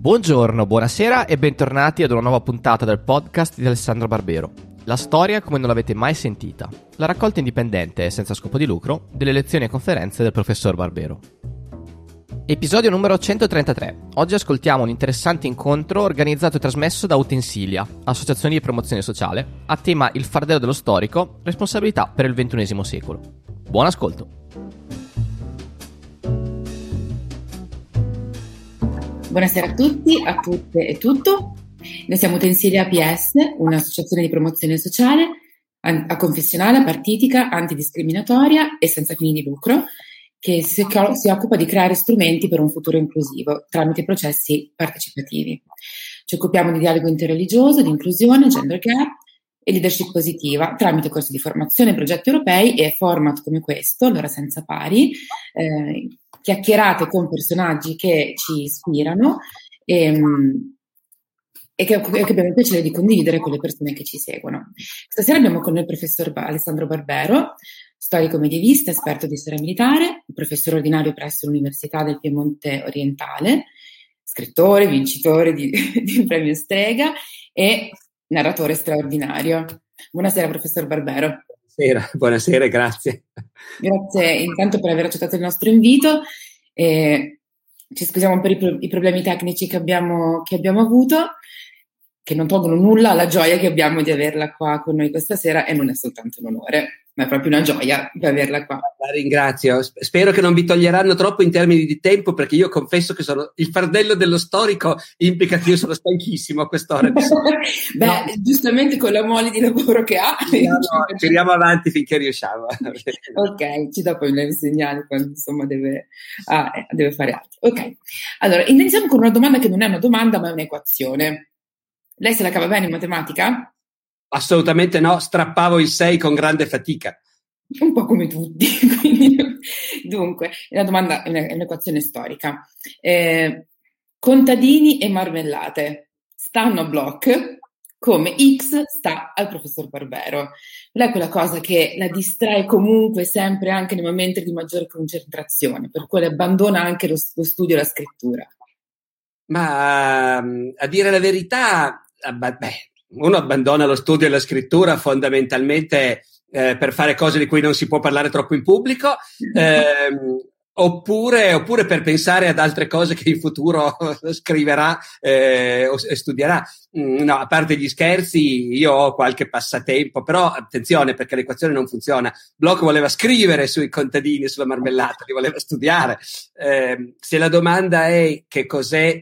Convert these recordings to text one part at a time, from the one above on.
Buongiorno, buonasera e bentornati ad una nuova puntata del podcast di Alessandro Barbero. La storia come non l'avete mai sentita. La raccolta indipendente senza scopo di lucro delle lezioni e conferenze del professor Barbero. Episodio numero 133. Oggi ascoltiamo un interessante incontro organizzato e trasmesso da Utensilia, associazione di promozione sociale, a tema Il fardello dello storico, responsabilità per il XXI secolo. Buon ascolto! Buonasera a tutti, a tutte e tutto. Noi siamo Utensilia APS, un'associazione di promozione sociale aconfessionale, partitica, antidiscriminatoria e senza fini di lucro, che si, si occupa di creare strumenti per un futuro inclusivo tramite processi partecipativi. Ci occupiamo di dialogo interreligioso, di inclusione, gender gap e leadership positiva tramite corsi di formazione, progetti europei e format come questo, allora senza pari, eh, chiacchierate con personaggi che ci ispirano e, ehm, e che, che, abbiamo il piacere di condividere con le persone che ci seguono. Stasera abbiamo con noi il professor Alessandro Barbero, storico medievista, esperto di storia militare, professore ordinario presso l'Università del Piemonte Orientale, scrittore, vincitore di, di premio Strega e narratore straordinario. Buonasera, professor Barbero. Buonasera, buonasera, grazie. Grazie intanto per aver accettato il nostro invito. E ci scusiamo per i, pro- i problemi tecnici che abbiamo, che abbiamo avuto, che non tolgono nulla alla gioia che abbiamo di averla qua con noi questa sera e non è soltanto un onore ma è proprio una gioia averla qua. La ringrazio. Spero che non vi toglieranno troppo in termini di tempo, perché io confesso che sono il fardello dello storico implica che io sono stanchissimo a quest'ora. Beh, no. giustamente con la mole di lavoro che ha. No, no, tiriamo avanti finché riusciamo. ok, ci dà poi un segnale quando insomma deve, ah, eh, deve fare altro. Ok, allora iniziamo con una domanda che non è una domanda, ma è un'equazione. Lei se la cava bene in matematica? Assolutamente no, strappavo il 6 con grande fatica. Un po' come tutti. Quindi, dunque, la domanda è, un'equazione storica. Eh, contadini e marmellate stanno a block come X sta al professor Barbero. Lei è quella cosa che la distrae comunque sempre anche nei momenti di maggiore concentrazione, per cui abbandona anche lo, lo studio e la scrittura. Ma a dire la verità, beh, uno abbandona lo studio e la scrittura fondamentalmente eh, per fare cose di cui non si può parlare troppo in pubblico, eh, oppure, oppure, per pensare ad altre cose che in futuro scriverà eh, o studierà. Mm, no, a parte gli scherzi, io ho qualche passatempo, però attenzione perché l'equazione non funziona. Bloch voleva scrivere sui contadini, sulla marmellata, li voleva studiare. Ehm, se la domanda è che cos'è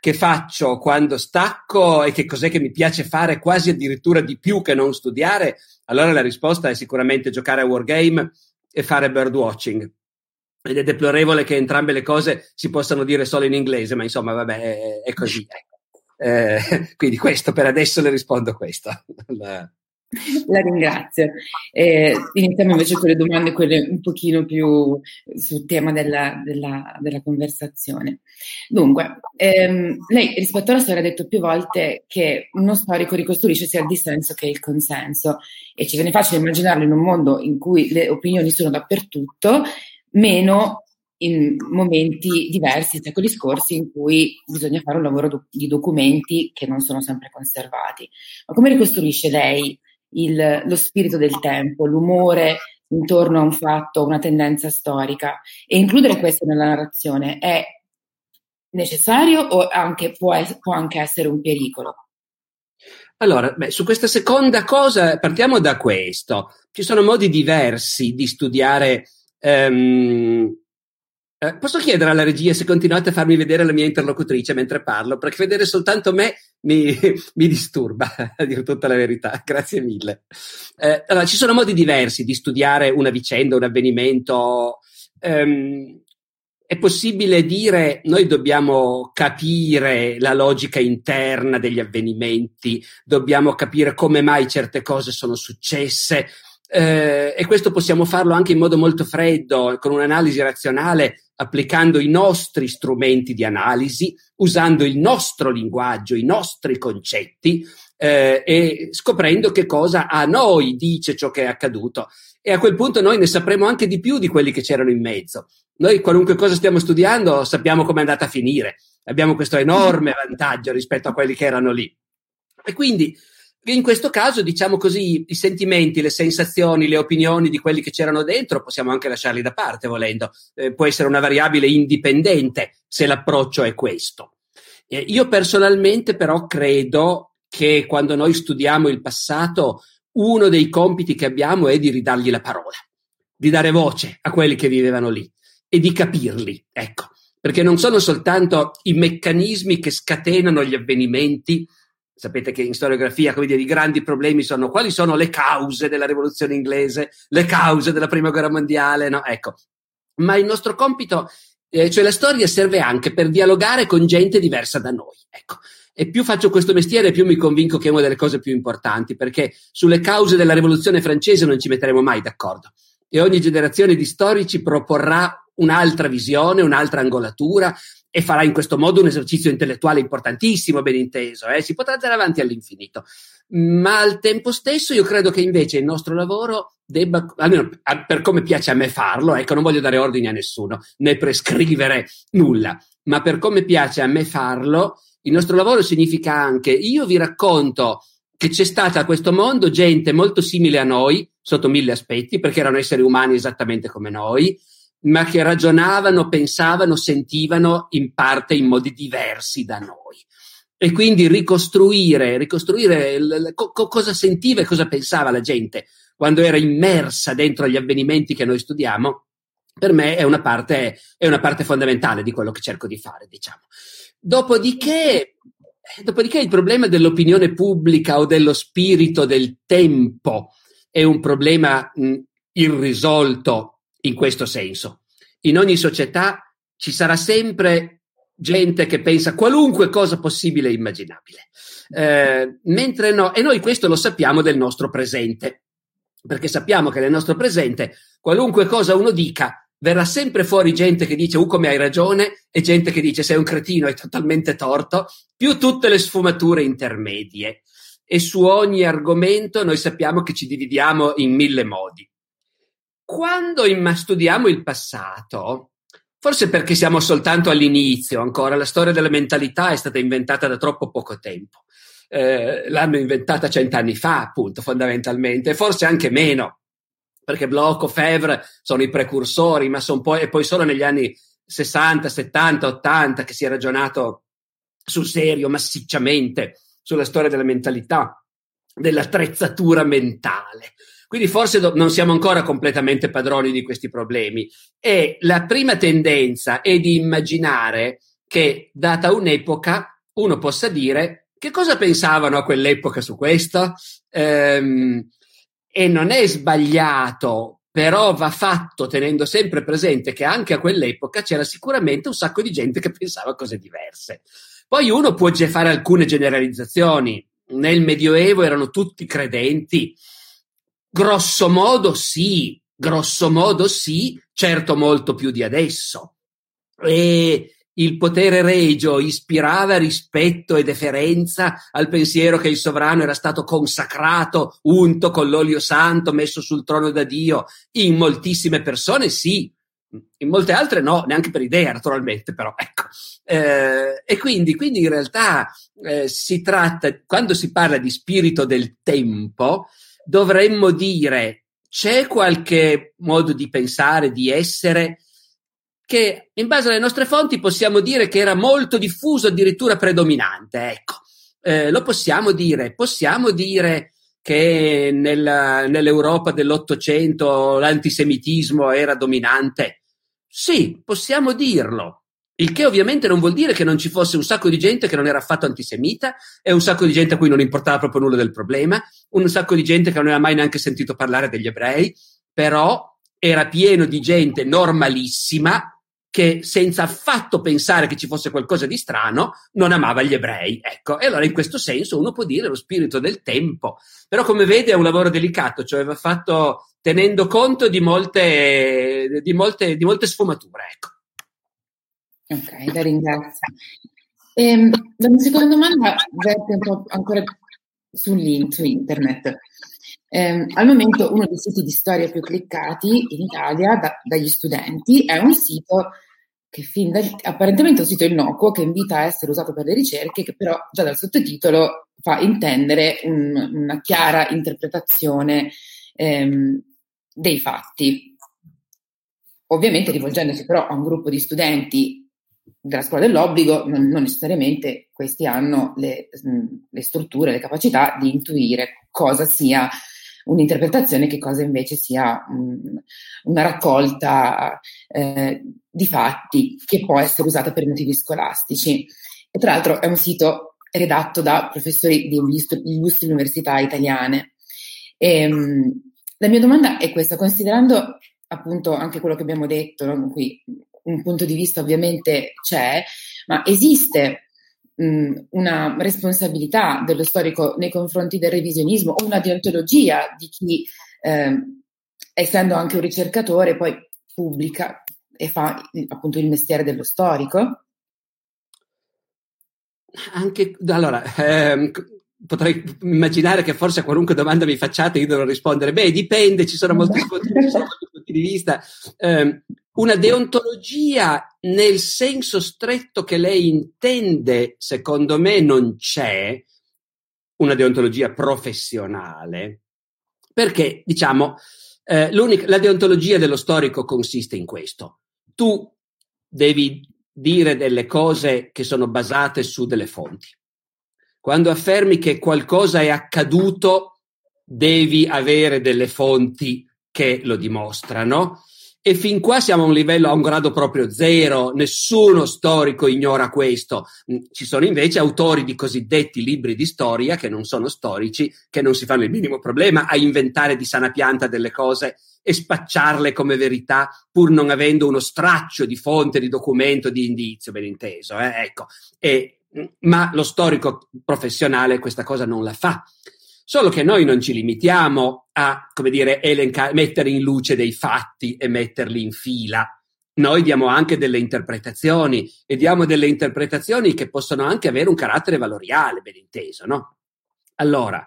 che faccio quando stacco e che cos'è che mi piace fare quasi addirittura di più che non studiare, allora la risposta è sicuramente giocare a wargame e fare birdwatching. Ed è deplorevole che entrambe le cose si possano dire solo in inglese, ma insomma, vabbè, è, così. Eh, quindi questo per adesso le rispondo questo. La ringrazio. Eh, iniziamo invece con le domande, quelle un pochino più sul tema della, della, della conversazione. Dunque, ehm, lei rispetto alla storia ha detto più volte che uno storico ricostruisce sia il dissenso che il consenso e ci viene facile immaginarlo in un mondo in cui le opinioni sono dappertutto, meno in momenti diversi, secoli scorsi, in cui bisogna fare un lavoro do- di documenti che non sono sempre conservati. Ma come ricostruisce lei il, lo spirito del tempo, l'umore intorno a un fatto, una tendenza storica e includere questo nella narrazione è necessario o anche, può, può anche essere un pericolo? Allora, beh, su questa seconda cosa partiamo da questo. Ci sono modi diversi di studiare um, eh, posso chiedere alla regia se continuate a farmi vedere la mia interlocutrice mentre parlo, perché vedere soltanto me mi, mi disturba, a dire tutta la verità. Grazie mille. Eh, allora, ci sono modi diversi di studiare una vicenda, un avvenimento. Um, è possibile dire noi dobbiamo capire la logica interna degli avvenimenti, dobbiamo capire come mai certe cose sono successe, eh, e questo possiamo farlo anche in modo molto freddo, con un'analisi razionale, applicando i nostri strumenti di analisi, usando il nostro linguaggio, i nostri concetti eh, e scoprendo che cosa a noi dice ciò che è accaduto. E a quel punto noi ne sapremo anche di più di quelli che c'erano in mezzo. Noi qualunque cosa stiamo studiando sappiamo come è andata a finire. abbiamo questo enorme vantaggio rispetto a quelli che erano lì. E quindi in questo caso, diciamo così, i sentimenti, le sensazioni, le opinioni di quelli che c'erano dentro possiamo anche lasciarli da parte volendo. Eh, può essere una variabile indipendente se l'approccio è questo. Eh, io personalmente però credo che quando noi studiamo il passato, uno dei compiti che abbiamo è di ridargli la parola, di dare voce a quelli che vivevano lì e di capirli, ecco, perché non sono soltanto i meccanismi che scatenano gli avvenimenti, sapete che in storiografia come dire, i grandi problemi sono quali sono le cause della rivoluzione inglese, le cause della prima guerra mondiale, no? Ecco, ma il nostro compito, eh, cioè la storia serve anche per dialogare con gente diversa da noi, ecco. E più faccio questo mestiere, più mi convinco che è una delle cose più importanti, perché sulle cause della rivoluzione francese non ci metteremo mai d'accordo. E ogni generazione di storici proporrà un'altra visione, un'altra angolatura e farà in questo modo un esercizio intellettuale importantissimo, ben inteso. Eh? Si potrà andare avanti all'infinito. Ma al tempo stesso io credo che invece il nostro lavoro debba, almeno per come piace a me farlo, ecco, non voglio dare ordini a nessuno, né prescrivere nulla, ma per come piace a me farlo, il nostro lavoro significa anche io vi racconto che c'è stata a questo mondo gente molto simile a noi, sotto mille aspetti, perché erano esseri umani esattamente come noi, ma che ragionavano, pensavano, sentivano in parte in modi diversi da noi. E quindi ricostruire, ricostruire l- co- cosa sentiva e cosa pensava la gente quando era immersa dentro gli avvenimenti che noi studiamo, per me è una parte, è una parte fondamentale di quello che cerco di fare, diciamo. Dopodiché, dopodiché il problema dell'opinione pubblica o dello spirito del tempo è un problema mh, irrisolto in questo senso. In ogni società ci sarà sempre gente che pensa qualunque cosa possibile e immaginabile. Eh, mentre no, e noi questo lo sappiamo del nostro presente, perché sappiamo che nel nostro presente qualunque cosa uno dica verrà sempre fuori gente che dice, uh, come hai ragione, e gente che dice, sei un cretino, hai totalmente torto, più tutte le sfumature intermedie. E su ogni argomento noi sappiamo che ci dividiamo in mille modi. Quando studiamo il passato, forse perché siamo soltanto all'inizio ancora, la storia della mentalità è stata inventata da troppo poco tempo. Eh, l'hanno inventata cent'anni fa, appunto, fondamentalmente, forse anche meno perché Bloch o Fevre sono i precursori, ma sono poi, poi solo negli anni 60, 70, 80 che si è ragionato sul serio, massicciamente, sulla storia della mentalità, dell'attrezzatura mentale. Quindi forse do- non siamo ancora completamente padroni di questi problemi. E la prima tendenza è di immaginare che, data un'epoca, uno possa dire che cosa pensavano a quell'epoca su questo? Ehm, e non è sbagliato, però va fatto tenendo sempre presente che anche a quell'epoca c'era sicuramente un sacco di gente che pensava cose diverse. Poi uno può fare alcune generalizzazioni. Nel Medioevo erano tutti credenti? Grosso modo sì, grosso modo sì, certo molto più di adesso. E il potere regio ispirava rispetto e deferenza al pensiero che il sovrano era stato consacrato, unto con l'olio santo, messo sul trono da Dio. In moltissime persone sì, in molte altre no, neanche per idea naturalmente, però ecco. Eh, e quindi, quindi, in realtà eh, si tratta, quando si parla di spirito del tempo, dovremmo dire c'è qualche modo di pensare, di essere che in base alle nostre fonti possiamo dire che era molto diffuso, addirittura predominante. Ecco, eh, lo possiamo dire. Possiamo dire che nella, nell'Europa dell'Ottocento l'antisemitismo era dominante? Sì, possiamo dirlo. Il che ovviamente non vuol dire che non ci fosse un sacco di gente che non era affatto antisemita e un sacco di gente a cui non importava proprio nulla del problema, un sacco di gente che non aveva mai neanche sentito parlare degli ebrei, però era pieno di gente normalissima che senza affatto pensare che ci fosse qualcosa di strano, non amava gli ebrei. Ecco, e allora in questo senso uno può dire lo spirito del tempo. Però come vede è un lavoro delicato, cioè va fatto tenendo conto di molte, di molte, di molte sfumature. Ecco. Ok, la ringrazio. Ehm, la mia seconda domanda verte un po' ancora su link, su internet. Eh, al momento uno dei siti di storia più cliccati in Italia da, dagli studenti è un sito che fin da, apparentemente è un sito innocuo che invita a essere usato per le ricerche, che però già dal sottotitolo fa intendere un, una chiara interpretazione ehm, dei fatti. Ovviamente rivolgendosi però a un gruppo di studenti della scuola dell'obbligo, non, non necessariamente questi hanno le, le, strutture, le capacità di intuire cosa sia un'interpretazione che cosa invece sia um, una raccolta eh, di fatti che può essere usata per motivi scolastici. E tra l'altro è un sito redatto da professori di illustri università italiane. E, um, la mia domanda è questa, considerando appunto anche quello che abbiamo detto, no? qui un punto di vista ovviamente c'è, ma esiste mh, una responsabilità dello storico nei confronti del revisionismo o una deontologia di chi, eh, essendo anche un ricercatore, poi pubblica e fa appunto il mestiere dello storico? Anche, allora, ehm, potrei immaginare che forse a qualunque domanda mi facciate io dovrò rispondere, beh, dipende, ci sono molti punti di vista. Eh, una deontologia nel senso stretto che lei intende, secondo me, non c'è una deontologia professionale, perché, diciamo, eh, la deontologia dello storico consiste in questo. Tu devi dire delle cose che sono basate su delle fonti. Quando affermi che qualcosa è accaduto, devi avere delle fonti che lo dimostrano. E fin qua siamo a un livello, a un grado proprio zero, nessuno storico ignora questo. Mm, ci sono invece autori di cosiddetti libri di storia che non sono storici, che non si fanno il minimo problema a inventare di sana pianta delle cose e spacciarle come verità pur non avendo uno straccio di fonte, di documento, di indizio, ben inteso. Eh? Ecco. E, mm, ma lo storico professionale questa cosa non la fa. Solo che noi non ci limitiamo a, come dire, elenca- mettere in luce dei fatti e metterli in fila. Noi diamo anche delle interpretazioni e diamo delle interpretazioni che possono anche avere un carattere valoriale, ben inteso, no? Allora,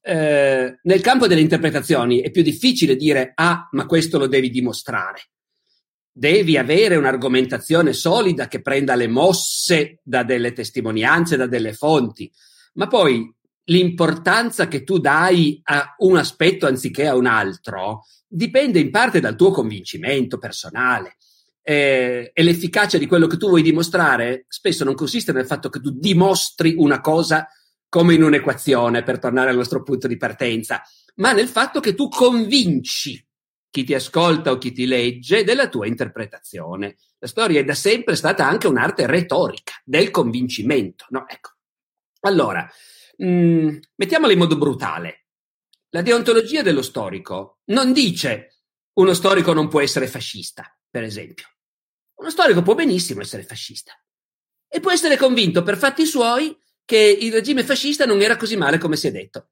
eh, nel campo delle interpretazioni è più difficile dire, ah, ma questo lo devi dimostrare. Devi avere un'argomentazione solida che prenda le mosse da delle testimonianze, da delle fonti. Ma poi l'importanza che tu dai a un aspetto anziché a un altro dipende in parte dal tuo convincimento personale. Eh, e l'efficacia di quello che tu vuoi dimostrare spesso non consiste nel fatto che tu dimostri una cosa come in un'equazione, per tornare al nostro punto di partenza, ma nel fatto che tu convinci chi ti ascolta o chi ti legge della tua interpretazione. La storia è da sempre stata anche un'arte retorica del convincimento. No? Ecco. Allora, mh, mm, mettiamola in modo brutale. La deontologia dello storico non dice uno storico non può essere fascista, per esempio. Uno storico può benissimo essere fascista e può essere convinto per fatti suoi che il regime fascista non era così male come si è detto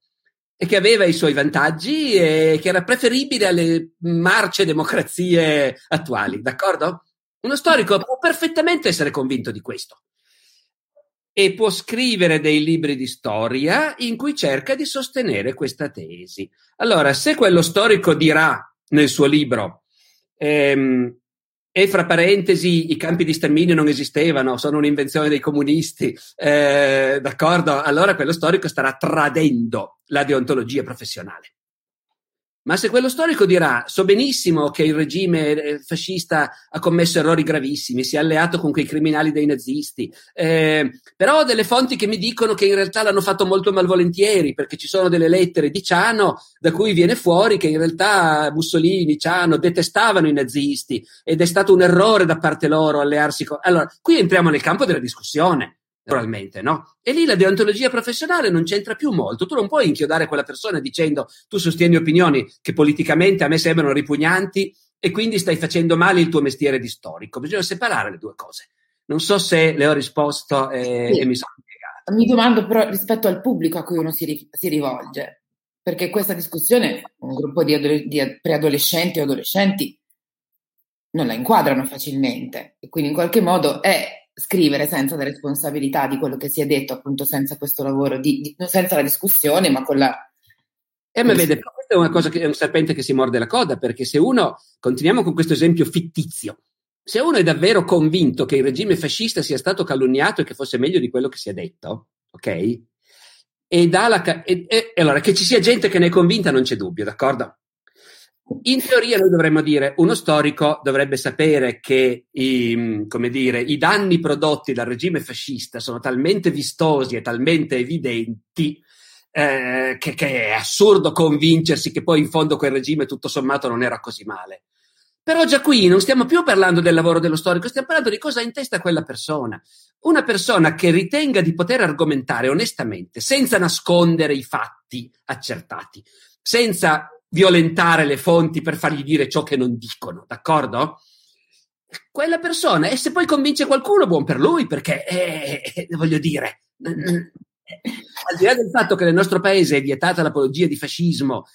e che aveva i suoi vantaggi e che era preferibile alle marce democrazie attuali, d'accordo? Uno storico può perfettamente essere convinto di questo e può scrivere dei libri di storia in cui cerca di sostenere questa tesi. Allora, se quello storico dirà nel suo libro, ehm, e fra parentesi i campi di sterminio non esistevano, sono un'invenzione dei comunisti, eh, d'accordo? Allora quello storico starà tradendo la deontologia professionale. Ma se quello storico dirà, so benissimo che il regime eh, fascista ha commesso errori gravissimi, si è alleato con quei criminali dei nazisti, eh, però ho delle fonti che mi dicono che in realtà l'hanno fatto molto malvolentieri, perché ci sono delle lettere di Ciano da cui viene fuori che in realtà Mussolini, Ciano detestavano i nazisti ed è stato un errore da parte loro allearsi con... Allora, qui entriamo nel campo della discussione naturalmente, no? E lì la deontologia professionale non c'entra più molto. Tu non puoi inchiodare quella persona dicendo tu sostieni opinioni che politicamente a me sembrano ripugnanti e quindi stai facendo male il tuo mestiere di storico. Bisogna separare le due cose. Non so se le ho risposto e, sì. e mi sono spiegato. Mi domando però rispetto al pubblico a cui uno si, si rivolge, perché questa discussione un gruppo di, adole- di preadolescenti o adolescenti non la inquadrano facilmente e quindi in qualche modo è scrivere senza la responsabilità di quello che si è detto, appunto senza questo lavoro, di, di, senza la discussione, ma con la... Eh, ma vede, però questa è una cosa che è un serpente che si morde la coda, perché se uno, continuiamo con questo esempio fittizio, se uno è davvero convinto che il regime fascista sia stato calunniato e che fosse meglio di quello che si è detto, ok? E, la, e, e allora che ci sia gente che ne è convinta non c'è dubbio, d'accordo? In teoria noi dovremmo dire, uno storico dovrebbe sapere che i, dire, i, danni prodotti dal regime fascista sono talmente vistosi e talmente evidenti eh, che, che, è assurdo convincersi che poi in fondo quel regime tutto sommato non era così male. Però già qui non stiamo più parlando del lavoro dello storico, stiamo parlando di cosa ha in testa quella persona. Una persona che ritenga di poter argomentare onestamente, senza nascondere i fatti accertati, senza violentare le fonti per fargli dire ciò che non dicono, d'accordo? Quella persona, e se poi convince qualcuno, buon per lui, perché, eh, eh, voglio dire, al di là del fatto che nel nostro paese è vietata l'apologia di fascismo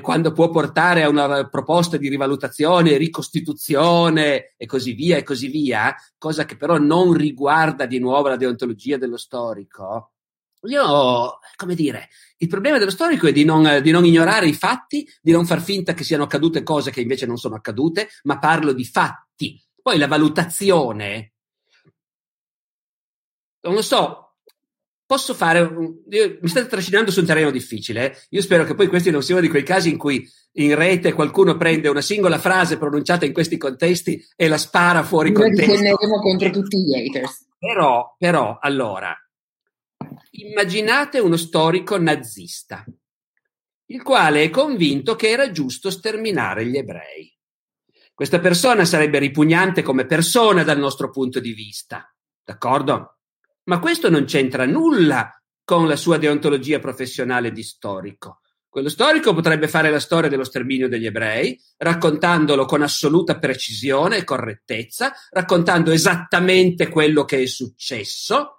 quando può portare a una proposta di rivalutazione, ricostituzione e così via e così via, cosa che però non riguarda di nuovo la deontologia dello storico. Io, come dire, il problema dello storico è di non, di non, ignorare i fatti, di non far finta che siano accadute cose che invece non sono accadute, ma parlo di fatti. Poi la valutazione, non lo so, posso fare. Io, mi state trascinando su un terreno difficile. Io spero che poi questi non siano di quei casi in cui in rete qualcuno prende una singola frase pronunciata in questi contesti e la spara fuori Noi contesto. Noi difenderemo contro tutti gli haters. Però, però, allora, immaginate uno storico nazista, il quale è convinto che era giusto sterminare gli ebrei. Questa persona sarebbe ripugnante come persona dal nostro punto di vista, d'accordo? Ma questo non c'entra nulla con la sua deontologia professionale di storico. Quello storico potrebbe fare la storia dello sterminio degli ebrei, raccontandolo con assoluta precisione e correttezza, raccontando esattamente quello che è successo,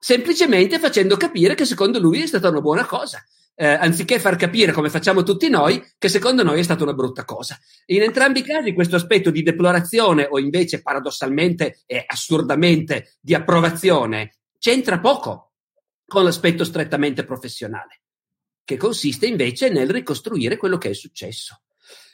semplicemente facendo capire che secondo lui è stata una buona cosa, eh, anziché far capire come facciamo tutti noi che secondo noi è stata una brutta cosa. In entrambi i casi questo aspetto di deplorazione o invece paradossalmente e assurdamente di approvazione c'entra poco con l'aspetto strettamente professionale, che consiste invece nel ricostruire quello che è successo.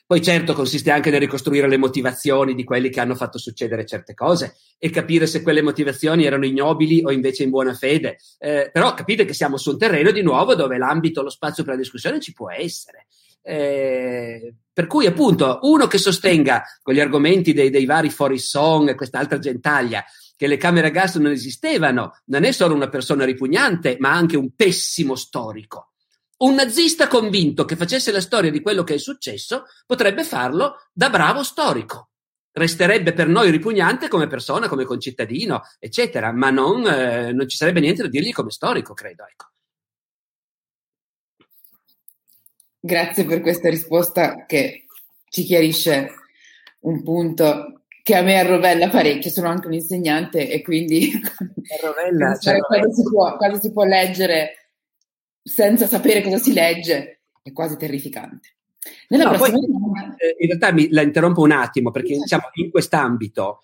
Poi certo consiste anche nel ricostruire le motivazioni di quelli che hanno fatto succedere certe cose e capire se quelle motivazioni erano ignobili o invece in buona fede. Eh, però capite che siamo su un terreno di nuovo dove l'ambito, lo spazio per la discussione ci può essere. Eh, per cui appunto uno che sostenga con gli argomenti dei, dei vari fuori song e quest'altra gentaglia che le camere a gas non esistevano, non è solo una persona ripugnante, ma anche un pessimo storico. Un nazista convinto che facesse la storia di quello che è successo potrebbe farlo da bravo storico. Resterebbe per noi ripugnante come persona, come concittadino, eccetera, ma non, eh, non ci sarebbe niente da dirgli come storico, credo. Ecco. Grazie per questa risposta che ci chiarisce un punto che a me arrovella parecchio. Sono anche un insegnante e quindi arrovella, cioè, quando, si può, quando si può leggere senza sapere cosa si legge è quasi terrificante. No, poi, in realtà mi la interrompo un attimo perché diciamo, in quest'ambito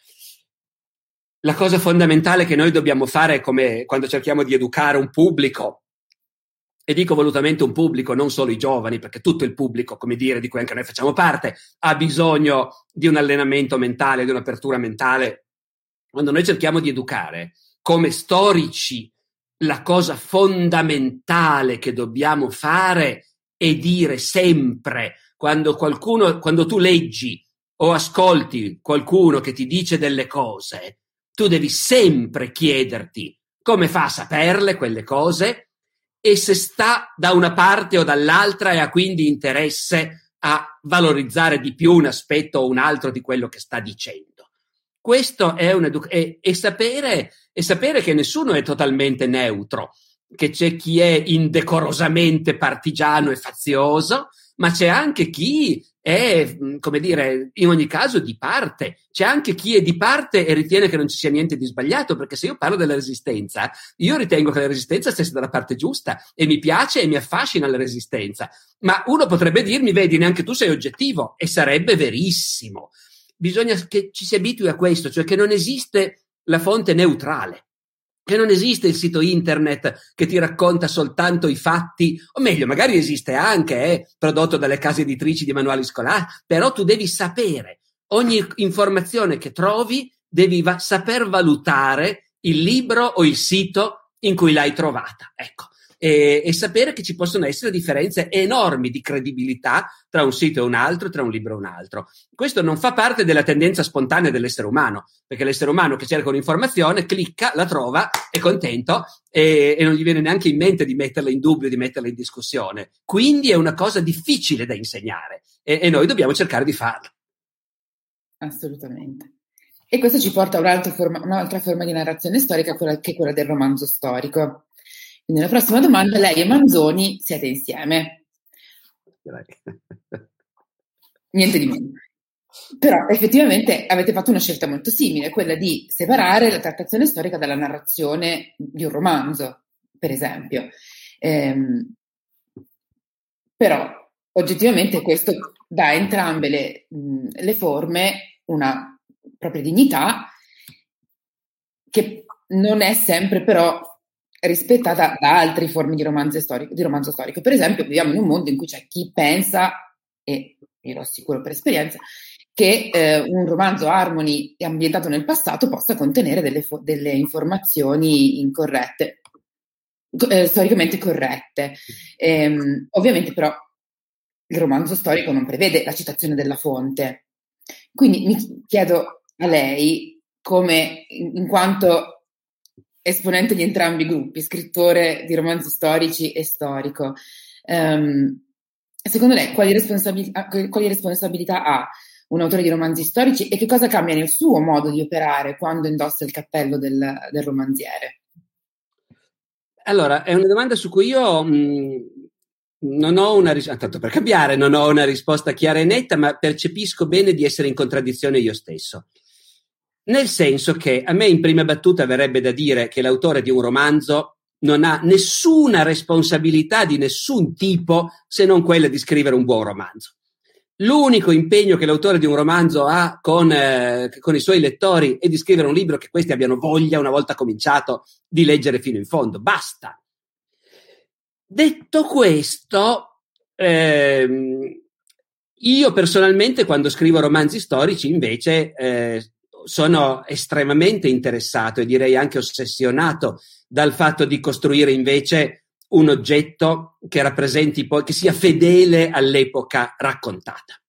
la cosa fondamentale che noi dobbiamo fare come quando cerchiamo di educare un pubblico, e dico volutamente un pubblico, non solo i giovani, perché tutto il pubblico, come dire, di cui anche noi facciamo parte, ha bisogno di un allenamento mentale, di un'apertura mentale. Quando noi cerchiamo di educare come storici la cosa fondamentale che dobbiamo fare è dire sempre, quando qualcuno, quando tu leggi o ascolti qualcuno che ti dice delle cose, tu devi sempre chiederti come fa a saperle quelle cose e se sta da una parte o dall'altra e ha quindi interesse a valorizzare di più un aspetto o un altro di quello che sta dicendo. Questo è un edu- e, e, sapere, e sapere che nessuno è totalmente neutro, che c'è chi è indecorosamente partigiano e fazioso, ma c'è anche chi è, come dire, in ogni caso di parte. C'è anche chi è di parte e ritiene che non ci sia niente di sbagliato, perché se io parlo della resistenza, io ritengo che la resistenza stesse dalla parte giusta e mi piace e mi affascina la resistenza. Ma uno potrebbe dirmi, vedi, neanche tu sei oggettivo, e sarebbe verissimo bisogna che ci si abitui a questo, cioè che non esiste la fonte neutrale, che non esiste il sito internet che ti racconta soltanto i fatti, o meglio, magari esiste anche, eh, prodotto dalle case editrici di manuali scolastici, però tu devi sapere ogni informazione che trovi devi va- saper valutare il libro o il sito in cui l'hai trovata. Ecco e, e, sapere che ci possono essere differenze enormi di credibilità tra un sito e un altro, tra un libro e un altro. Questo non fa parte della tendenza spontanea dell'essere umano, perché l'essere umano che cerca un'informazione clicca, la trova, è contento e, e non gli viene neanche in mente di metterla in dubbio, di metterla in discussione. Quindi è una cosa difficile da insegnare e, e noi dobbiamo cercare di farlo. Assolutamente. E questo ci porta a un'altra forma, un'altra forma di narrazione storica, quella, che è quella del romanzo storico. Quindi la prossima domanda, lei e Manzoni siete insieme. Niente di meno. Però effettivamente avete fatto una scelta molto simile, quella di separare la trattazione storica dalla narrazione di un romanzo, per esempio. Ehm, però oggettivamente questo dà a entrambe le, mh, le forme una propria dignità che non è sempre però rispettata da altre forme di romanzo storico. Di romanzo storico. Per esempio, viviamo in un mondo in cui c'è chi pensa, e io lo assicuro per esperienza, che eh, un romanzo Harmony ambientato nel passato possa contenere delle, fo- delle informazioni incorrette, eh, storicamente corrette. Ehm, ovviamente però il romanzo storico non prevede la citazione della fonte. Quindi mi chiedo a lei come, in, in quanto esponente di entrambi i gruppi, scrittore di romanzi storici e storico. Um, secondo lei, quali responsabilità, quali responsabilità, ha un autore di romanzi storici e che cosa cambia nel suo modo di operare quando indossa il cappello del, del romanziere? Allora, è una domanda su cui io mh, non ho una risposta, tanto per cambiare, non ho una risposta chiara e netta, ma percepisco bene di essere in contraddizione io stesso. Nel senso che a me in prima battuta verrebbe da dire che l'autore di un romanzo non ha nessuna responsabilità di nessun tipo se non quella di scrivere un buon romanzo. L'unico impegno che l'autore di un romanzo ha con, eh, con, i suoi lettori è di scrivere un libro che questi abbiano voglia, una volta cominciato, di leggere fino in fondo. Basta. Detto questo, ehm, io personalmente quando scrivo romanzi storici invece eh, sono estremamente interessato e direi anche ossessionato dal fatto di costruire invece un oggetto che rappresenti poi, che sia fedele all'epoca raccontata.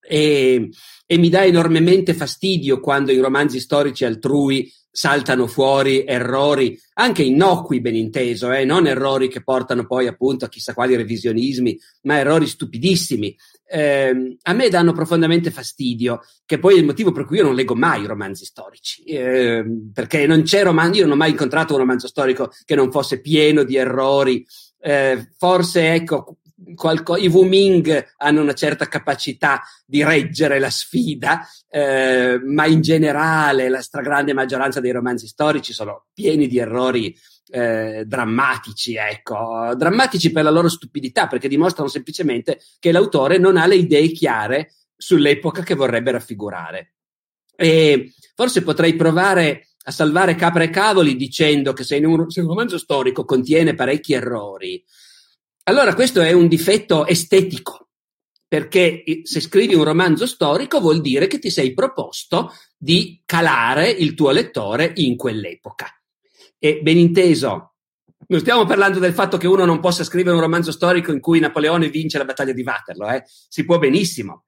E, e mi dà enormemente fastidio quando i romanzi storici altrui saltano fuori errori, anche innocui ben inteso, eh? non errori che portano poi appunto a chissà quali revisionismi, ma errori stupidissimi eh, a me danno profondamente fastidio, che poi è il motivo per cui io non leggo mai romanzi storici, eh, perché non c'è romanzo, io non ho mai incontrato un romanzo storico che non fosse pieno di errori, eh, forse ecco, qualco, i Wuming hanno una certa capacità di reggere la sfida, eh, ma in generale la stragrande maggioranza dei romanzi storici sono pieni di errori eh, drammatici, ecco, drammatici per la loro stupidità, perché dimostrano semplicemente che l'autore non ha le idee chiare sull'epoca che vorrebbe raffigurare. E forse potrei provare a salvare capra e cavoli dicendo che se un, se un romanzo storico contiene parecchi errori, allora questo è un difetto estetico, perché se scrivi un romanzo storico vuol dire che ti sei proposto di calare il tuo lettore in quell'epoca. E ben inteso, non stiamo parlando del fatto che uno non possa scrivere un romanzo storico in cui Napoleone vince la battaglia di Waterloo, eh? si può benissimo.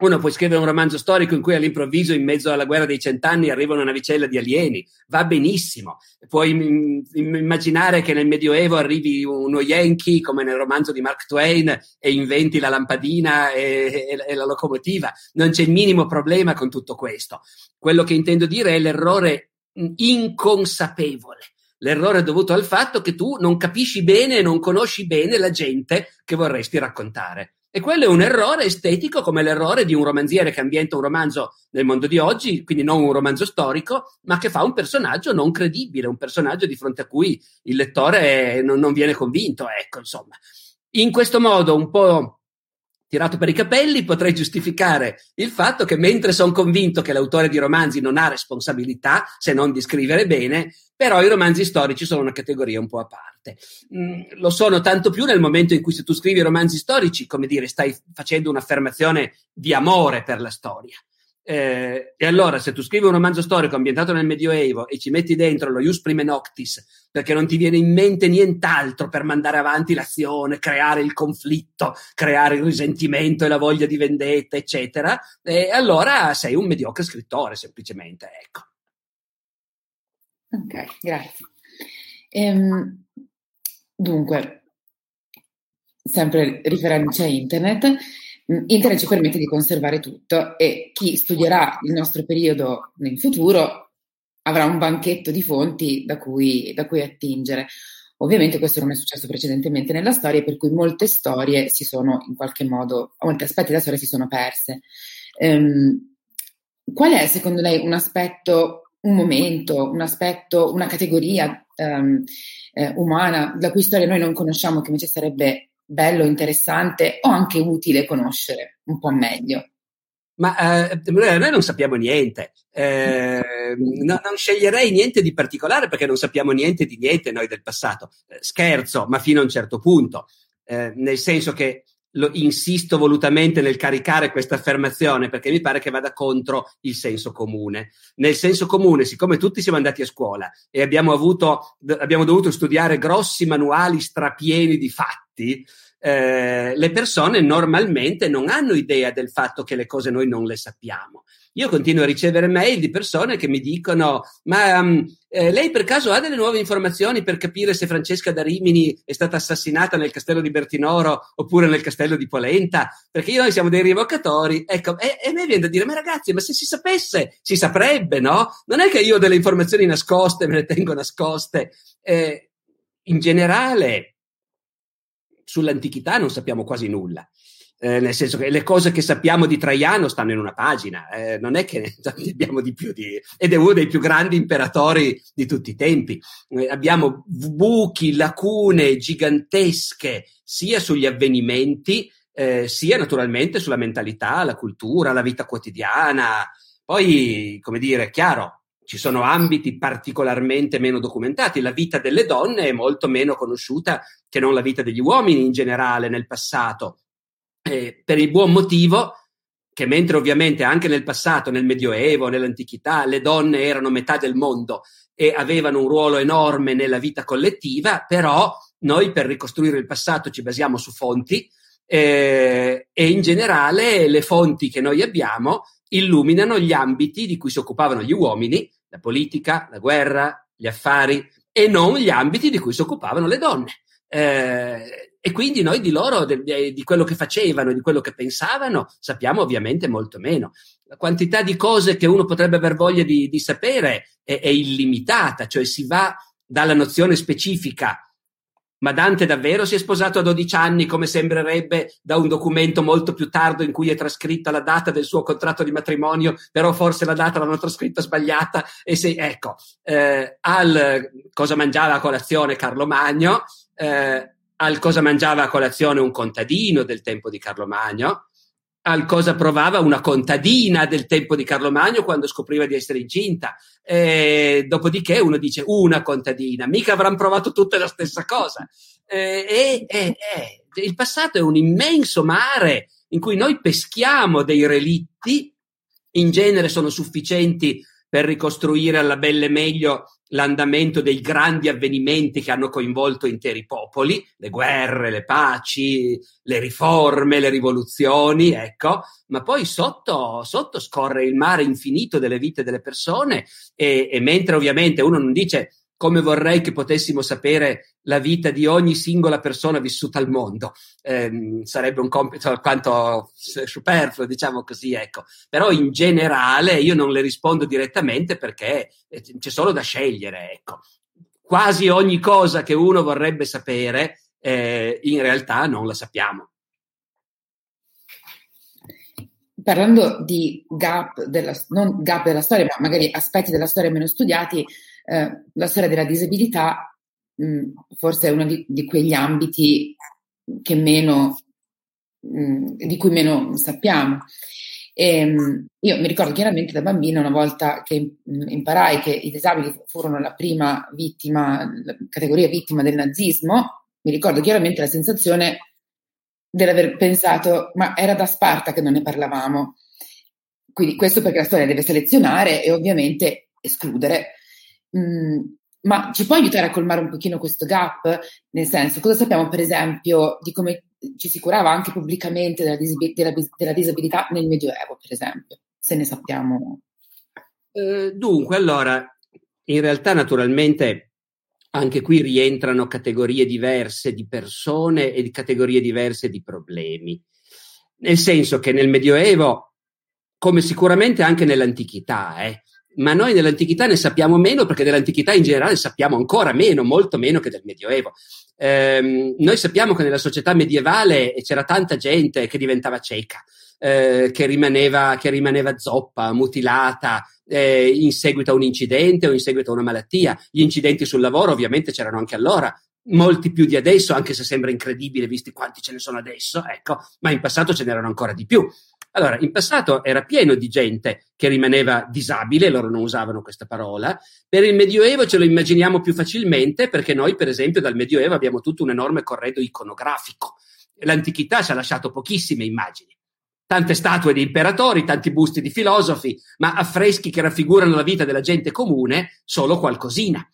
Uno può scrivere un romanzo storico in cui all'improvviso, in mezzo alla guerra dei cent'anni, arriva una navicella di alieni. Va benissimo. Puoi immaginare che nel Medioevo arrivi uno Yankee, come nel romanzo di Mark Twain, e inventi la lampadina e, e, e la locomotiva. Non c'è il minimo problema con tutto questo. Quello che intendo dire è l'errore inconsapevole. L'errore è dovuto al fatto che tu non capisci bene e non conosci bene la gente che vorresti raccontare. E quello è un errore estetico come l'errore di un romanziere che ambienta un romanzo nel mondo di oggi, quindi non un romanzo storico, ma che fa un personaggio non credibile, un personaggio di fronte a cui il lettore non, non viene convinto, ecco, insomma. In questo modo un po' tirato per i capelli, potrei giustificare il fatto che mentre sono convinto che l'autore di romanzi non ha responsabilità se non di scrivere bene, però i romanzi storici sono una categoria un po' a parte. Mm, lo sono tanto più nel momento in cui se tu scrivi romanzi storici, come dire, stai facendo un'affermazione di amore per la storia. Eh, e allora, se tu scrivi un romanzo storico ambientato nel Medioevo e ci metti dentro lo Ius Prime Noctis, perché non ti viene in mente nient'altro per mandare avanti l'azione, creare il conflitto, creare il risentimento e la voglia di vendetta, eccetera, eh, allora sei un mediocre scrittore, semplicemente. Ecco. Ok, grazie. Ehm, dunque, sempre riferendoci a internet, internet ci permette di conservare tutto e chi studierà il nostro periodo nel futuro avrà un banchetto di fonti da cui, da cui attingere. Ovviamente questo non è successo precedentemente nella storia, per cui molte storie si sono in qualche modo, molti aspetti della storia si sono perse. Um, qual è secondo lei un aspetto, un momento, un aspetto, una categoria um, eh, umana la cui storia noi non conosciamo, che invece sarebbe bello, interessante o anche utile conoscere un po' meglio. Ma eh, noi non sappiamo niente, eh, no, non sceglierei niente di particolare perché non sappiamo niente di niente noi del passato. Eh, scherzo, ma fino a un certo punto, eh, nel senso che lo, insisto volutamente nel caricare questa affermazione perché mi pare che vada contro il senso comune. Nel senso comune, siccome tutti siamo andati a scuola e abbiamo, avuto, abbiamo dovuto studiare grossi manuali strapieni di fatti, eh, le persone normalmente non hanno idea del fatto che le cose noi non le sappiamo. Io continuo a ricevere mail di persone che mi dicono: Ma um, eh, lei per caso ha delle nuove informazioni per capire se Francesca da Rimini è stata assassinata nel castello di Bertinoro oppure nel castello di Polenta? Perché noi siamo dei rievocatori. Ecco, e, e me viene da dire: Ma ragazzi, ma se si sapesse, si saprebbe, no? Non è che io ho delle informazioni nascoste, me le tengo nascoste. Eh, in generale, sull'antichità non sappiamo quasi nulla. Eh, nel senso che le cose che sappiamo di Traiano stanno in una pagina, eh, non è che ne abbiamo di più di, ed è uno dei più grandi imperatori di tutti i tempi. Eh, abbiamo buchi, lacune gigantesche sia sugli avvenimenti, eh, sia naturalmente sulla mentalità, la cultura, la vita quotidiana. Poi, come dire, chiaro, ci sono ambiti particolarmente meno documentati. La vita delle donne è molto meno conosciuta che non la vita degli uomini in generale nel passato, eh, per il buon motivo che mentre ovviamente anche nel passato, nel Medioevo, nell'antichità, le donne erano metà del mondo e avevano un ruolo enorme nella vita collettiva, però noi per ricostruire il passato ci basiamo su fonti eh, e in generale le fonti che noi abbiamo illuminano gli ambiti di cui si occupavano gli uomini la politica, la guerra, gli affari e non gli ambiti di cui si occupavano le donne. Eh, e quindi noi di loro, de, di quello che facevano, di quello che pensavano, sappiamo ovviamente molto meno. La quantità di cose che uno potrebbe aver voglia di, di sapere è, è illimitata, cioè si va dalla nozione specifica ma Dante davvero si è sposato a 12 anni, come sembrerebbe da un documento molto più tardo in cui è trascritta la data del suo contratto di matrimonio, però forse la data l'hanno trascritta sbagliata. E se, ecco, eh, al cosa mangiava a colazione Carlo Magno, eh, al cosa mangiava a colazione un contadino del tempo di Carlo Magno, al cosa provava una contadina del tempo di Carlo Magno quando scopriva di essere incinta. E dopodiché uno dice una contadina, mica avranno provato tutte la stessa cosa. E, e, e, il passato è un immenso mare in cui noi peschiamo dei relitti, in genere sono sufficienti per ricostruire alla belle meglio l'andamento dei grandi avvenimenti che hanno coinvolto interi popoli, le guerre, le paci, le riforme, le rivoluzioni, ecco, ma poi sotto, sotto scorre il mare infinito delle vite delle persone e, e mentre ovviamente uno non dice come vorrei che potessimo sapere la vita di ogni singola persona vissuta al mondo. Eh, sarebbe un compito alquanto superfluo, diciamo così, ecco. Però in generale io non le rispondo direttamente perché eh, c'è solo da scegliere, ecco. Quasi ogni cosa che uno vorrebbe sapere, eh, in realtà non la sappiamo. Parlando di gap della, non gap della storia, ma magari aspetti della storia meno studiati, eh, la storia della disabilità mh, mm, forse è uno di, di, quegli ambiti che meno, mh, mm, di cui meno sappiamo. E, mh, mm, io mi ricordo chiaramente da bambina, una volta che imparai che i disabili furono la prima vittima, la categoria vittima del nazismo, mi ricordo chiaramente la sensazione dell'aver pensato, ma era da Sparta che non ne parlavamo quindi questo perché la storia deve selezionare e ovviamente escludere. Mm, ma ci può aiutare a colmare un pochino questo gap? Nel senso, cosa sappiamo per esempio di come ci si curava anche pubblicamente della, disab- della, della disabilità nel Medioevo, per esempio, se ne sappiamo? Eh, dunque, allora, in realtà naturalmente anche qui rientrano categorie diverse di persone e categorie diverse di problemi. Nel senso che nel Medioevo, come sicuramente anche nell'antichità, eh, ma noi nell'antichità ne sappiamo meno perché dell'antichità in generale sappiamo ancora meno, molto meno che del Medioevo. Eh, noi sappiamo che nella società medievale c'era tanta gente che diventava cieca, eh, che, rimaneva, che, rimaneva, zoppa, mutilata eh, in seguito a un incidente o in seguito a una malattia. Gli incidenti sul lavoro ovviamente c'erano anche allora, molti più di adesso, anche se sembra incredibile visti quanti ce ne sono adesso, ecco, ma in passato ce n'erano ancora di più. Allora, in passato era pieno di gente che rimaneva disabile, loro non usavano questa parola. Per il Medioevo ce lo immaginiamo più facilmente perché noi, per esempio, dal Medioevo abbiamo tutto un enorme corredo iconografico. L'antichità ci ha lasciato pochissime immagini. Tante statue di imperatori, tanti busti di filosofi, ma affreschi che raffigurano la vita della gente comune, solo qualcosina.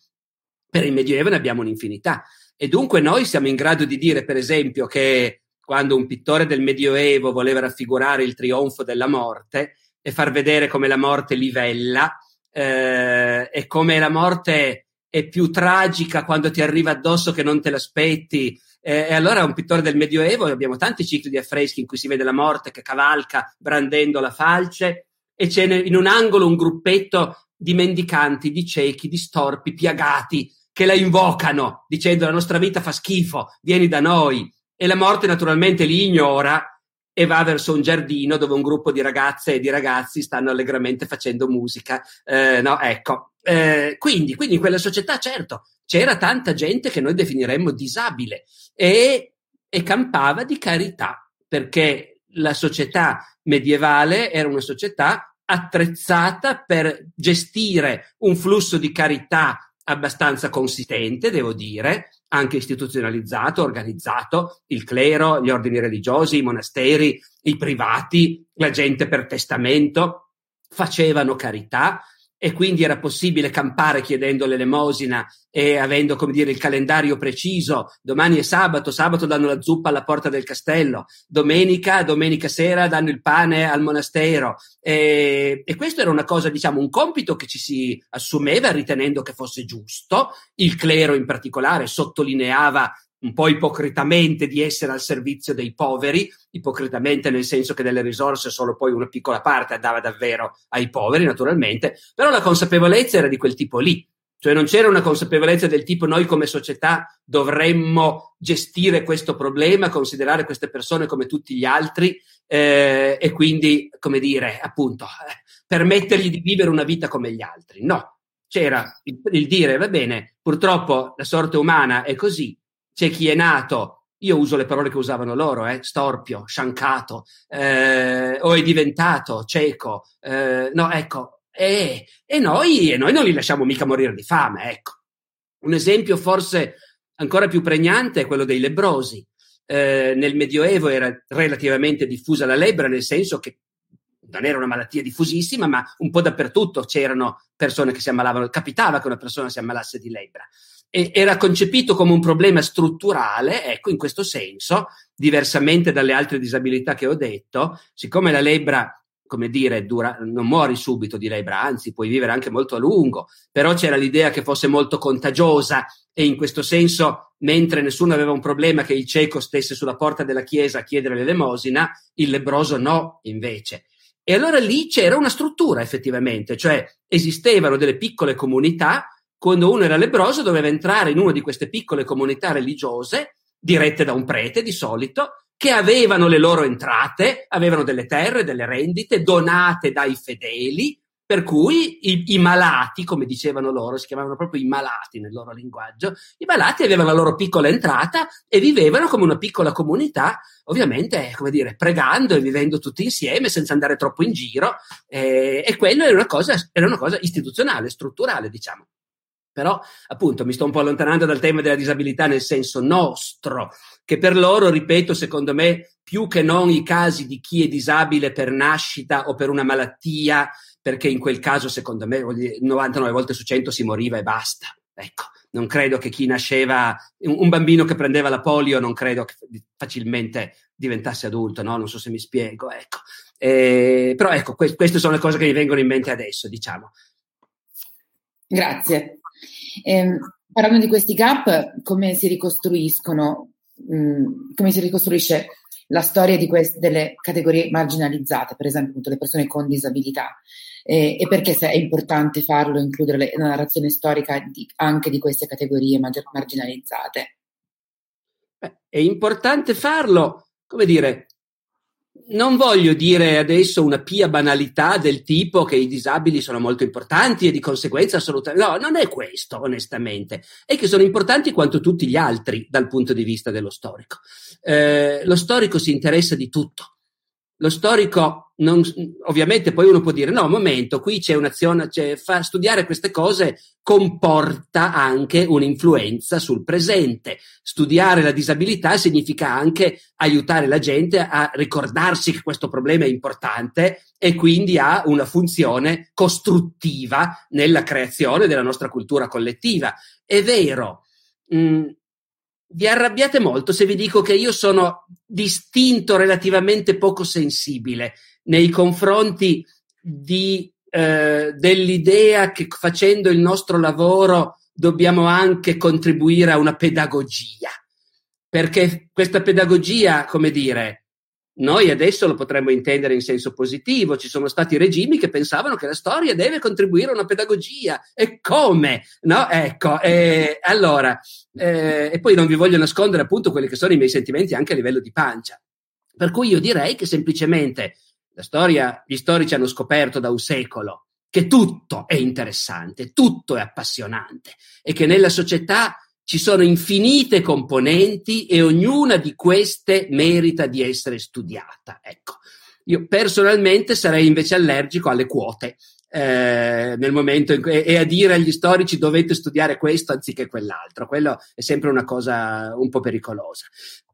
Per il Medioevo ne abbiamo un'infinità. E dunque noi siamo in grado di dire, per esempio, che quando un pittore del Medioevo voleva raffigurare il trionfo della morte e far vedere come la morte livella eh, e come la morte è più tragica quando ti arriva addosso che non te l'aspetti. Eh, e allora un pittore del Medioevo, abbiamo tanti cicli di affreschi in cui si vede la morte che cavalca brandendo la falce e c'è in un angolo un gruppetto di mendicanti, di ciechi, di storpi, piagati, che la invocano dicendo la nostra vita fa schifo, vieni da noi e la morte naturalmente li ignora e va verso un giardino dove un gruppo di ragazze e di ragazzi stanno allegramente facendo musica. Eh, no, ecco. Eh, quindi, quindi in quella società, certo, c'era tanta gente che noi definiremmo disabile e, e campava di carità, perché la società medievale era una società attrezzata per gestire un flusso di carità abbastanza consistente, devo dire, anche istituzionalizzato, organizzato, il clero, gli ordini religiosi, i monasteri, i privati, la gente per testamento, facevano carità, e quindi era possibile campare chiedendo l'elemosina e avendo, come dire, il calendario preciso. Domani è sabato, sabato danno la zuppa alla porta del castello, domenica, domenica sera danno il pane al monastero. E, e questo era una cosa, diciamo, un compito che ci si assumeva ritenendo che fosse giusto. Il clero in particolare sottolineava un po' ipocritamente di essere al servizio dei poveri, ipocritamente nel senso che delle risorse solo poi una piccola parte andava davvero ai poveri, naturalmente, però la consapevolezza era di quel tipo lì. Cioè non c'era una consapevolezza del tipo noi come società dovremmo gestire questo problema, considerare queste persone come tutti gli altri eh, e quindi, come dire, appunto, eh, permettergli di vivere una vita come gli altri. No, c'era il, il dire, va bene, purtroppo la sorte umana è così, c'è chi è nato, io uso le parole che usavano loro, eh, storpio, sciancato, eh, o è diventato cieco, eh, no, ecco, e, e, noi, e noi non li lasciamo mica morire di fame, ecco. Un esempio forse ancora più pregnante è quello dei lebrosi. Eh, nel Medioevo era relativamente diffusa la lebbra, nel senso che non era una malattia diffusissima, ma un po' dappertutto c'erano persone che si ammalavano, capitava che una persona si ammalasse di lebbra era concepito come un problema strutturale, ecco, in questo senso, diversamente dalle altre disabilità che ho detto, siccome la lebbra come dire, dura, non muori subito di lebbra, anzi puoi vivere anche molto a lungo, però c'era l'idea che fosse molto contagiosa e in questo senso, mentre nessuno aveva un problema che il cieco stesse sulla porta della chiesa a chiedere l'elemosina, il lebroso no, invece. E allora lì c'era una struttura effettivamente, cioè esistevano delle piccole comunità quando uno era lebroso doveva entrare in una di queste piccole comunità religiose, dirette da un prete di solito, che avevano le loro entrate, avevano delle terre, delle rendite donate dai fedeli, per cui i, i, malati, come dicevano loro, si chiamavano proprio i malati nel loro linguaggio, i malati avevano la loro piccola entrata e vivevano come una piccola comunità, ovviamente, come dire, pregando e vivendo tutti insieme senza andare troppo in giro, eh, e quello era una cosa, era una cosa istituzionale, strutturale, diciamo. Però, appunto, mi sto un po' allontanando dal tema della disabilità nel senso nostro, che per loro, ripeto, secondo me, più che non i casi di chi è disabile per nascita o per una malattia, perché in quel caso, secondo me, 99 volte su 100 si moriva e basta. Ecco, non credo che chi nasceva, un bambino che prendeva la polio, non credo che facilmente diventasse adulto, no? Non so se mi spiego, ecco. Eh, però ecco, que- queste sono le cose che mi vengono in mente adesso, diciamo. Grazie. Eh, parlando di questi gap, come si ricostruiscono, mh, mm, come si ricostruisce la storia queste, delle categorie marginalizzate, per esempio le persone con disabilità, eh, e perché è importante farlo, includere la narrazione storica di, anche di queste categorie marginalizzate? È importante farlo, come dire, non voglio dire adesso una pia banalità del tipo che i disabili sono molto importanti e di conseguenza assolutamente. No, non è questo, onestamente. È che sono importanti quanto tutti gli altri dal punto di vista dello storico. Eh, lo storico si interessa di tutto lo storico, non, ovviamente poi uno può dire no, momento, qui c'è un'azione, cioè, fa, studiare queste cose comporta anche un'influenza sul presente. Studiare la disabilità significa anche aiutare la gente a ricordarsi che questo problema è importante e quindi ha una funzione costruttiva nella creazione della nostra cultura collettiva. È vero. Mh, mm, vi arrabbiate molto se vi dico che io sono distinto relativamente poco sensibile nei confronti di, eh, dell'idea che facendo il nostro lavoro dobbiamo anche contribuire a una pedagogia. Perché questa pedagogia, come dire, noi adesso lo potremmo intendere in senso positivo, ci sono stati regimi che pensavano che la storia deve contribuire a una pedagogia. E come? No? Ecco, e, allora, eh, e poi non vi voglio nascondere appunto quelli che sono i miei sentimenti anche a livello di pancia. Per cui io direi che semplicemente la storia, gli storici hanno scoperto da un secolo che tutto è interessante, tutto è appassionante e che nella società ci sono infinite componenti e ognuna di queste merita di essere studiata. Ecco, io personalmente sarei invece allergico alle quote. Eh, nel momento in cui, e a dire agli storici dovete studiare questo anziché quell'altro, quello è sempre una cosa un po' pericolosa.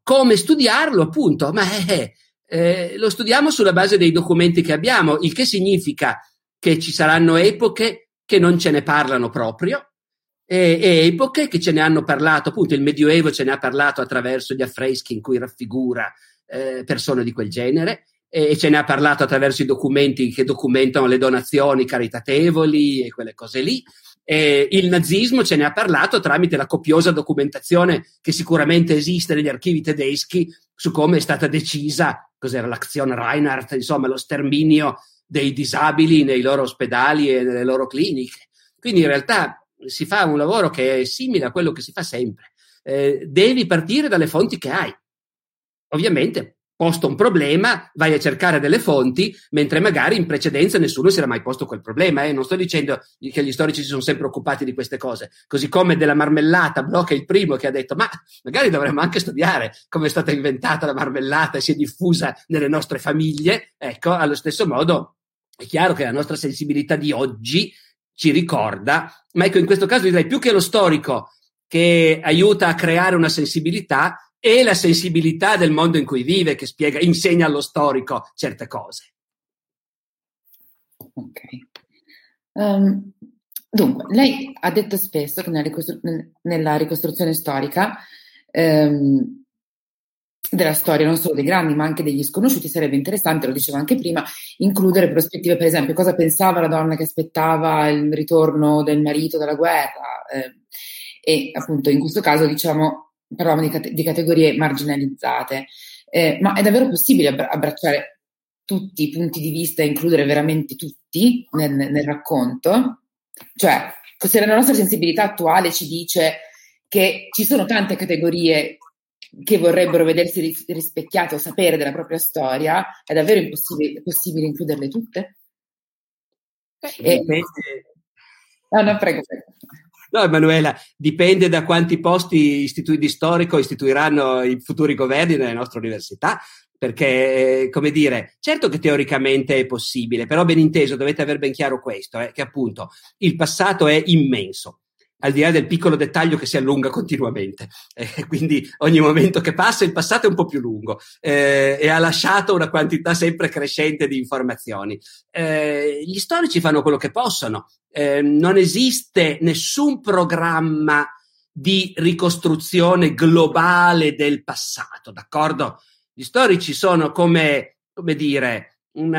Come studiarlo, appunto? Ma eh, eh, lo studiamo sulla base dei documenti che abbiamo, il che significa che ci saranno epoche che non ce ne parlano proprio, e, e, epoche che ce ne hanno parlato, appunto il Medioevo ce ne ha parlato attraverso gli affreschi in cui raffigura eh, persone di quel genere e ce ne ha parlato attraverso i documenti che documentano le donazioni caritatevoli e quelle cose lì. E il nazismo ce ne ha parlato tramite la copiosa documentazione che sicuramente esiste negli archivi tedeschi su come è stata decisa, cos'era l'azione Reinhardt, insomma, lo sterminio dei disabili nei loro ospedali e nelle loro cliniche. Quindi in realtà si fa un lavoro che è simile a quello che si fa sempre. Eh, devi partire dalle fonti che hai. Ovviamente, posto un problema, vai a cercare delle fonti, mentre magari in precedenza nessuno si era mai posto quel problema. Eh? Non sto dicendo che gli storici si sono sempre occupati di queste cose, così come della marmellata, Bloch è il primo che ha detto, ma magari dovremmo anche studiare come è stata inventata la marmellata e si è diffusa nelle nostre famiglie. Ecco, allo stesso modo è chiaro che la nostra sensibilità di oggi ci ricorda, ma ecco in questo caso direi più che lo storico che aiuta a creare una sensibilità è la sensibilità del mondo in cui vive che spiega, insegna allo storico certe cose. Ok. Um, dunque, lei ha detto spesso che nella, ricostru- nella ricostruzione storica um, della storia, non solo dei grandi, ma anche degli sconosciuti, sarebbe interessante, lo dicevo anche prima, includere prospettive, per esempio, cosa pensava la donna che aspettava il ritorno del marito dalla guerra. Eh, e appunto in questo caso, diciamo, parlavamo di, cate- di categorie marginalizzate. Eh, ma è davvero possibile abbracciare tutti i punti di vista e includere veramente tutti nel, nel racconto? Cioè, se la nostra sensibilità attuale ci dice che ci sono tante categorie che vorrebbero vedersi rispecchiate o sapere della propria storia, è davvero impossibile possibile includerle tutte? Eh, dipende... No, no, prego, prego. No, Emanuela, dipende da quanti posti istituti di storico istituiranno i futuri governi nelle nostre università, perché, come dire, certo che teoricamente è possibile, però ben inteso dovete aver ben chiaro questo, eh, che appunto il passato è immenso al di là del piccolo dettaglio che si allunga continuamente. Eh, quindi ogni momento che passa il passato è un po' più lungo eh, e ha lasciato una quantità sempre crescente di informazioni. Eh, gli storici fanno quello che possono. Eh, non esiste nessun programma di ricostruzione globale del passato, d'accordo? Gli storici sono come, come dire, un,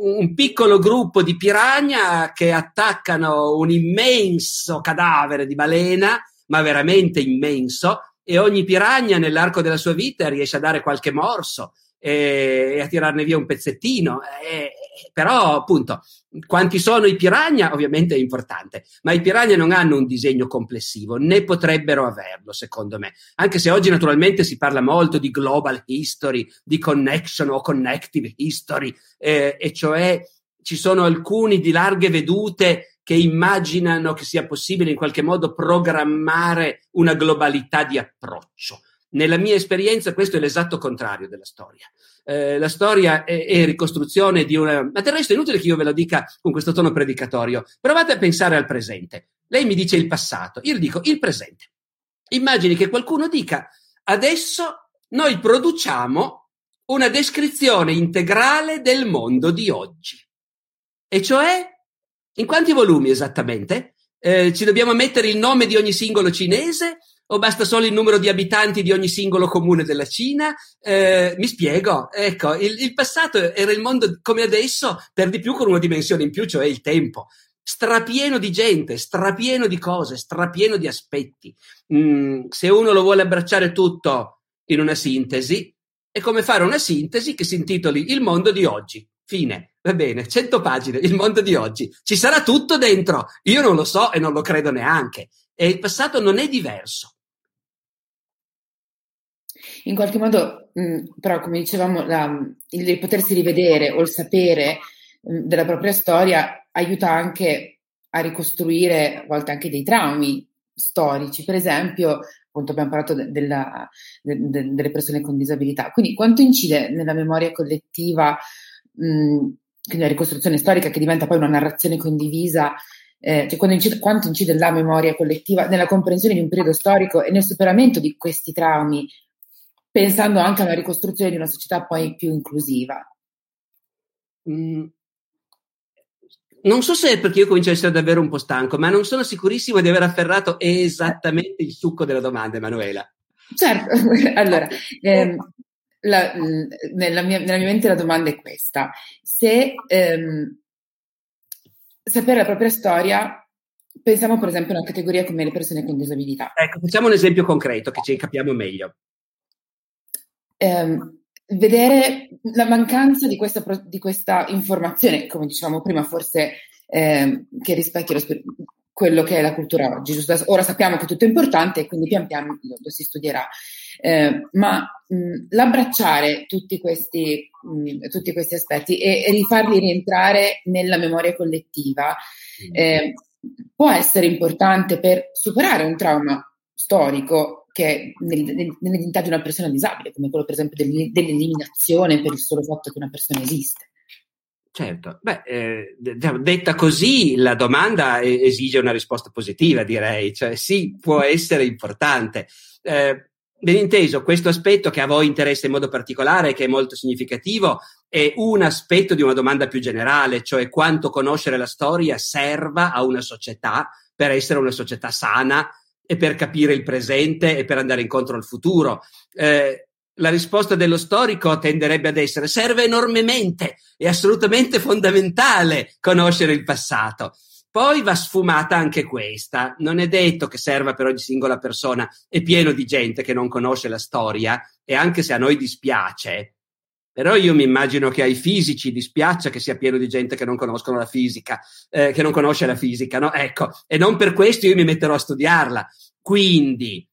un piccolo gruppo di piranha che attaccano un immenso cadavere di balena, ma veramente immenso, e ogni piranha nell'arco della sua vita riesce a dare qualche morso e, e a tirarne via un pezzettino. E, però, appunto, quanti sono i piranha ovviamente è importante, ma i piranha non hanno un disegno complessivo, né potrebbero averlo, secondo me. Anche se oggi naturalmente si parla molto di global history, di connection o connective history, eh, e cioè ci sono alcuni di larghe vedute che immaginano che sia possibile in qualche modo programmare una globalità di approccio. Nella mia esperienza questo è l'esatto contrario della storia. Eh, la storia è, è, ricostruzione di una... Ma del resto è inutile che io ve lo dica con questo tono predicatorio. Provate a pensare al presente. Lei mi dice il passato, io le dico il presente. Immagini che qualcuno dica adesso noi produciamo una descrizione integrale del mondo di oggi. E cioè, in quanti volumi esattamente? Eh, ci dobbiamo mettere il nome di ogni singolo cinese o basta solo il numero di abitanti di ogni singolo comune della Cina? Eh, mi spiego, ecco, il, il, passato era il mondo come adesso, per di più con una dimensione in più, cioè il tempo. Strapieno di gente, strapieno di cose, strapieno di aspetti. Mm, se uno lo vuole abbracciare tutto in una sintesi, è come fare una sintesi che si intitoli Il mondo di oggi. Fine. Va bene, 100 pagine, il mondo di oggi. Ci sarà tutto dentro. Io non lo so e non lo credo neanche. E il passato non è diverso. In qualche modo, mh, però, come dicevamo, la, il potersi rivedere o il sapere mh, della propria storia aiuta anche a ricostruire a volte anche dei traumi storici. Per esempio, appunto abbiamo parlato de, della, de, de, delle persone con disabilità. Quindi quanto incide nella memoria collettiva, mh, quindi la ricostruzione storica che diventa poi una narrazione condivisa, eh, cioè incide, quanto incide la memoria collettiva nella comprensione di un periodo storico e nel superamento di questi traumi pensando anche alla ricostruzione di una società poi più inclusiva. Mm. Non so se è perché io comincio a essere davvero un po' stanco, ma non sono sicurissimo di aver afferrato esattamente il succo della domanda, Emanuela. Certo, allora, ehm, la, nella, mia, nella, mia, mente la domanda è questa. Se ehm, sapere la propria storia, pensiamo per esempio a una categoria come le persone con disabilità. Ecco, facciamo un esempio concreto che ci capiamo meglio ehm, vedere la mancanza di questa, di questa, informazione, come dicevamo prima, forse eh, che rispecchia lo, quello che è la cultura oggi. Giusto? Ora sappiamo che tutto è importante e quindi pian piano lo, lo si studierà. Eh, ma mh, l'abbracciare tutti questi, mh, tutti questi aspetti e, e, rifarli rientrare nella memoria collettiva eh, può essere importante per superare un trauma storico che nell'identità di una persona disabile, come quello per esempio dell'eliminazione per il solo fatto che una persona esiste. Certo, Beh, eh, detta così la domanda esige una risposta positiva, direi, cioè sì, può essere importante. Eh, ben inteso, questo aspetto che a voi interessa in modo particolare, che è molto significativo, è un aspetto di una domanda più generale, cioè quanto conoscere la storia serva a una società per essere una società sana e per capire il presente e per andare incontro al futuro. Eh, la risposta dello storico tenderebbe ad essere serve enormemente, è assolutamente fondamentale conoscere il passato. Poi va sfumata anche questa. Non è detto che serva per ogni singola persona. È pieno di gente che non conosce la storia e anche se a noi dispiace, però io mi immagino che ai fisici dispiaccia che sia pieno di gente che non conoscono la fisica, eh, che non conosce la fisica, no? Ecco, e non per questo io mi metterò a studiarla. Quindi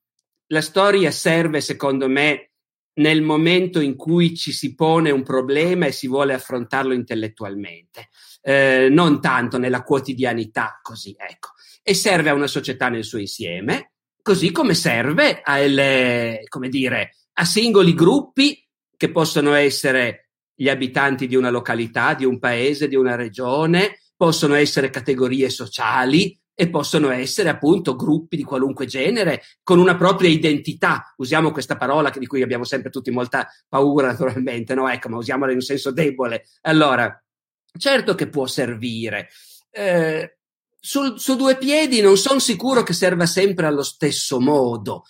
la storia serve, secondo me, nel momento in cui ci si pone un problema e si vuole affrontarlo intellettualmente, eh, non tanto nella quotidianità, così, ecco. E serve a una società nel suo insieme, così come serve alle, come dire, a singoli gruppi che possono essere gli abitanti di una località, di un paese, di una regione, possono essere categorie sociali, e possono essere appunto gruppi di qualunque genere con una propria identità. Usiamo questa parola di cui abbiamo sempre tutti molta paura naturalmente, no? Ecco, ma usiamola in un senso debole. Allora, certo che può servire. Eh, sul, su due piedi non sono sicuro che serva sempre allo stesso modo.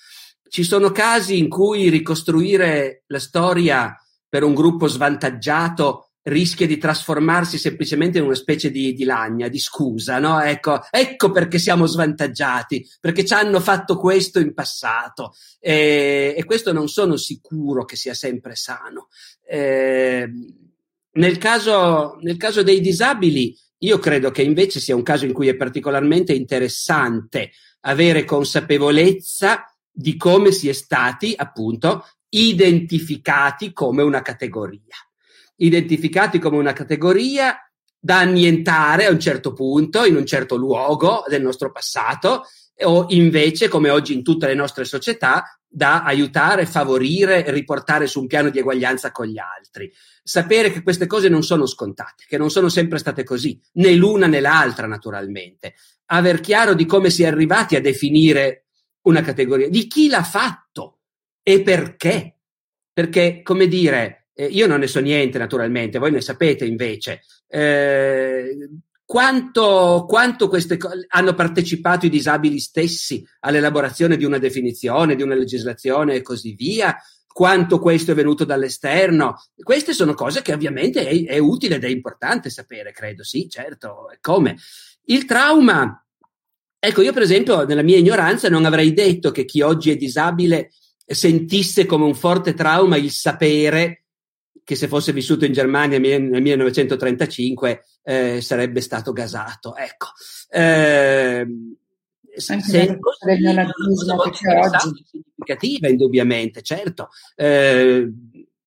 Ci sono casi in cui ricostruire la storia per un gruppo svantaggiato rischia di trasformarsi semplicemente in una specie di, di lagna, di scusa, no? Ecco, ecco perché siamo svantaggiati, perché ci hanno fatto questo in passato e, e questo non sono sicuro che sia sempre sano. Eh, nel, caso, nel caso dei disabili, io credo che invece sia un caso in cui è particolarmente interessante avere consapevolezza di come si è stati, appunto, identificati come una categoria identificati come una categoria da annientare a un certo punto, in un certo luogo del nostro passato, o invece, come oggi in tutte le nostre società, da aiutare, favorire, riportare su un piano di eguaglianza con gli altri. Sapere che queste cose non sono scontate, che non sono sempre state così, né l'una né l'altra, naturalmente. Aver chiaro di come si è arrivati a definire una categoria, di chi l'ha fatto e perché. Perché, come dire, eh, io non ne so niente, naturalmente, voi ne sapete invece. Eh, quanto, quanto queste co- hanno partecipato i disabili stessi all'elaborazione di una definizione, di una legislazione e così via? Quanto questo è venuto dall'esterno? Queste sono cose che ovviamente è, è utile ed è importante sapere, credo, sì, certo. Come? Il trauma, ecco, io per esempio, nella mia ignoranza, non avrei detto che chi oggi è disabile sentisse come un forte trauma il sapere che se fosse vissuto in Germania nel 1935 eh, sarebbe stato gasato. Ecco. Eh, se è che c'è oggi. significativa, indubbiamente, certo, eh,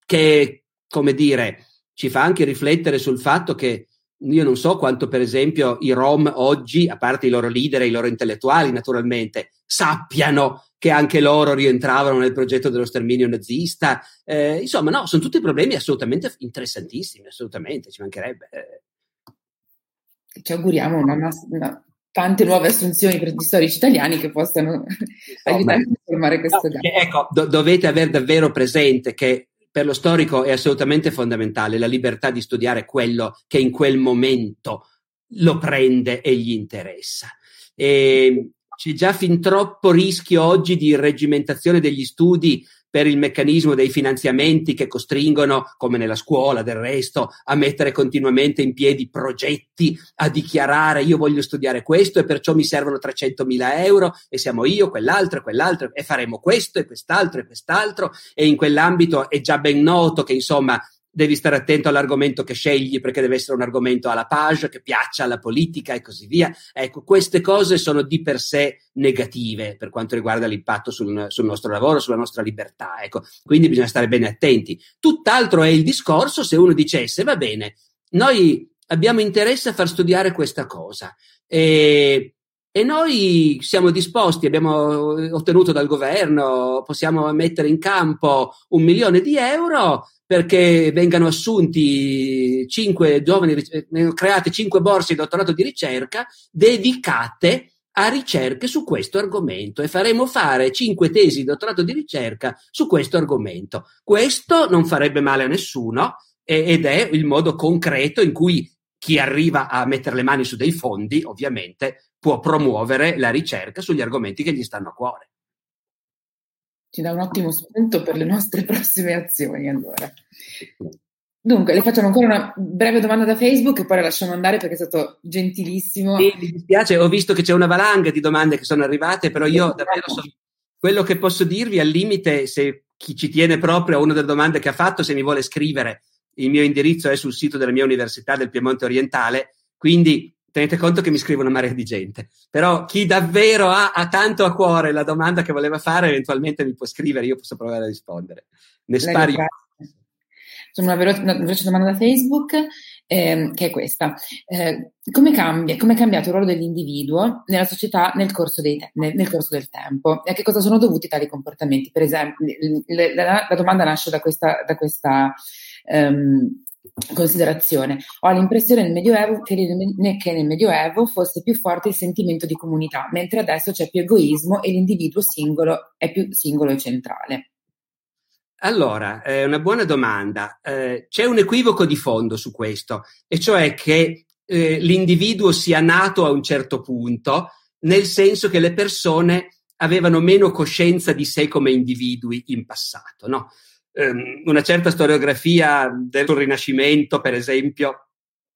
che, come dire, ci fa anche riflettere sul fatto che io non so quanto, per esempio, i Rom oggi, a parte i loro leader e i loro intellettuali, naturalmente, sappiano che anche loro rientravano nel progetto dello sterminio nazista. Eh, insomma, no, sono tutti problemi assolutamente interessantissimi, assolutamente, ci mancherebbe. Ci auguriamo una, una, tante nuove assunzioni per gli storici italiani che possano aiutare a formare questo no, Ecco, do, dovete avere davvero presente che per lo storico è assolutamente fondamentale la libertà di studiare quello che in quel momento lo prende e gli interessa. E c'è già fin troppo rischio oggi di irregimentazione degli studi per il meccanismo dei finanziamenti che costringono, come nella scuola del resto, a mettere continuamente in piedi progetti, a dichiarare io voglio studiare questo e perciò mi servono 300 mila euro e siamo io, quell'altro e quell'altro e faremo questo e quest'altro e quest'altro. E in quell'ambito è già ben noto che insomma devi stare attento all'argomento che scegli perché deve essere un argomento alla page, che piaccia alla politica e così via. Ecco, queste cose sono di per sé negative per quanto riguarda l'impatto sul, sul nostro lavoro, sulla nostra libertà. Ecco, quindi bisogna stare bene attenti. Tutt'altro è il discorso se uno dicesse, va bene, noi abbiamo interesse a far studiare questa cosa. E, e noi siamo disposti, abbiamo ottenuto dal governo, possiamo mettere in campo un milione di euro perché vengano assunti cinque giovani, eh, create cinque borse di dottorato di ricerca dedicate a ricerche su questo argomento e faremo fare cinque tesi di dottorato di ricerca su questo argomento. Questo non farebbe male a nessuno ed è il modo concreto in cui chi arriva a mettere le mani su dei fondi, ovviamente, può promuovere la ricerca sugli argomenti che gli stanno a cuore. Ci dà un ottimo spunto per le nostre prossime azioni, allora. Dunque, le facciamo ancora una breve domanda da Facebook e poi la lasciamo andare perché è stato gentilissimo. Sì, mi dispiace, ho visto che c'è una valanga di domande che sono arrivate, però io davvero so quello che posso dirvi al limite, se chi ci tiene proprio a una delle domande che ha fatto, se mi vuole scrivere, il mio indirizzo è sul sito della mia università del Piemonte Orientale, quindi tenete conto che mi scrive una marea di gente, però chi davvero ha, ha, tanto a cuore la domanda che voleva fare, eventualmente mi può scrivere, io posso provare a rispondere. Ne spari. Una veloce, una veloce domanda da Facebook eh, che è questa. Eh, come, cambia, come è cambiato il ruolo dell'individuo nella società nel corso, dei, nel, nel corso, del tempo e a che cosa sono dovuti tali comportamenti? Per esempio, la, la, la domanda nasce da questa, da questa um, considerazione. Ho l'impressione nel Medioevo che, nel Medioevo fosse più forte il sentimento di comunità, mentre adesso c'è più egoismo e l'individuo singolo è più singolo e centrale. Allora, è una buona domanda. Eh, c'è un equivoco di fondo su questo, e cioè che eh, l'individuo sia nato a un certo punto, nel senso che le persone avevano meno coscienza di sé come individui in passato. No? Um, una certa storiografia del Rinascimento, per esempio,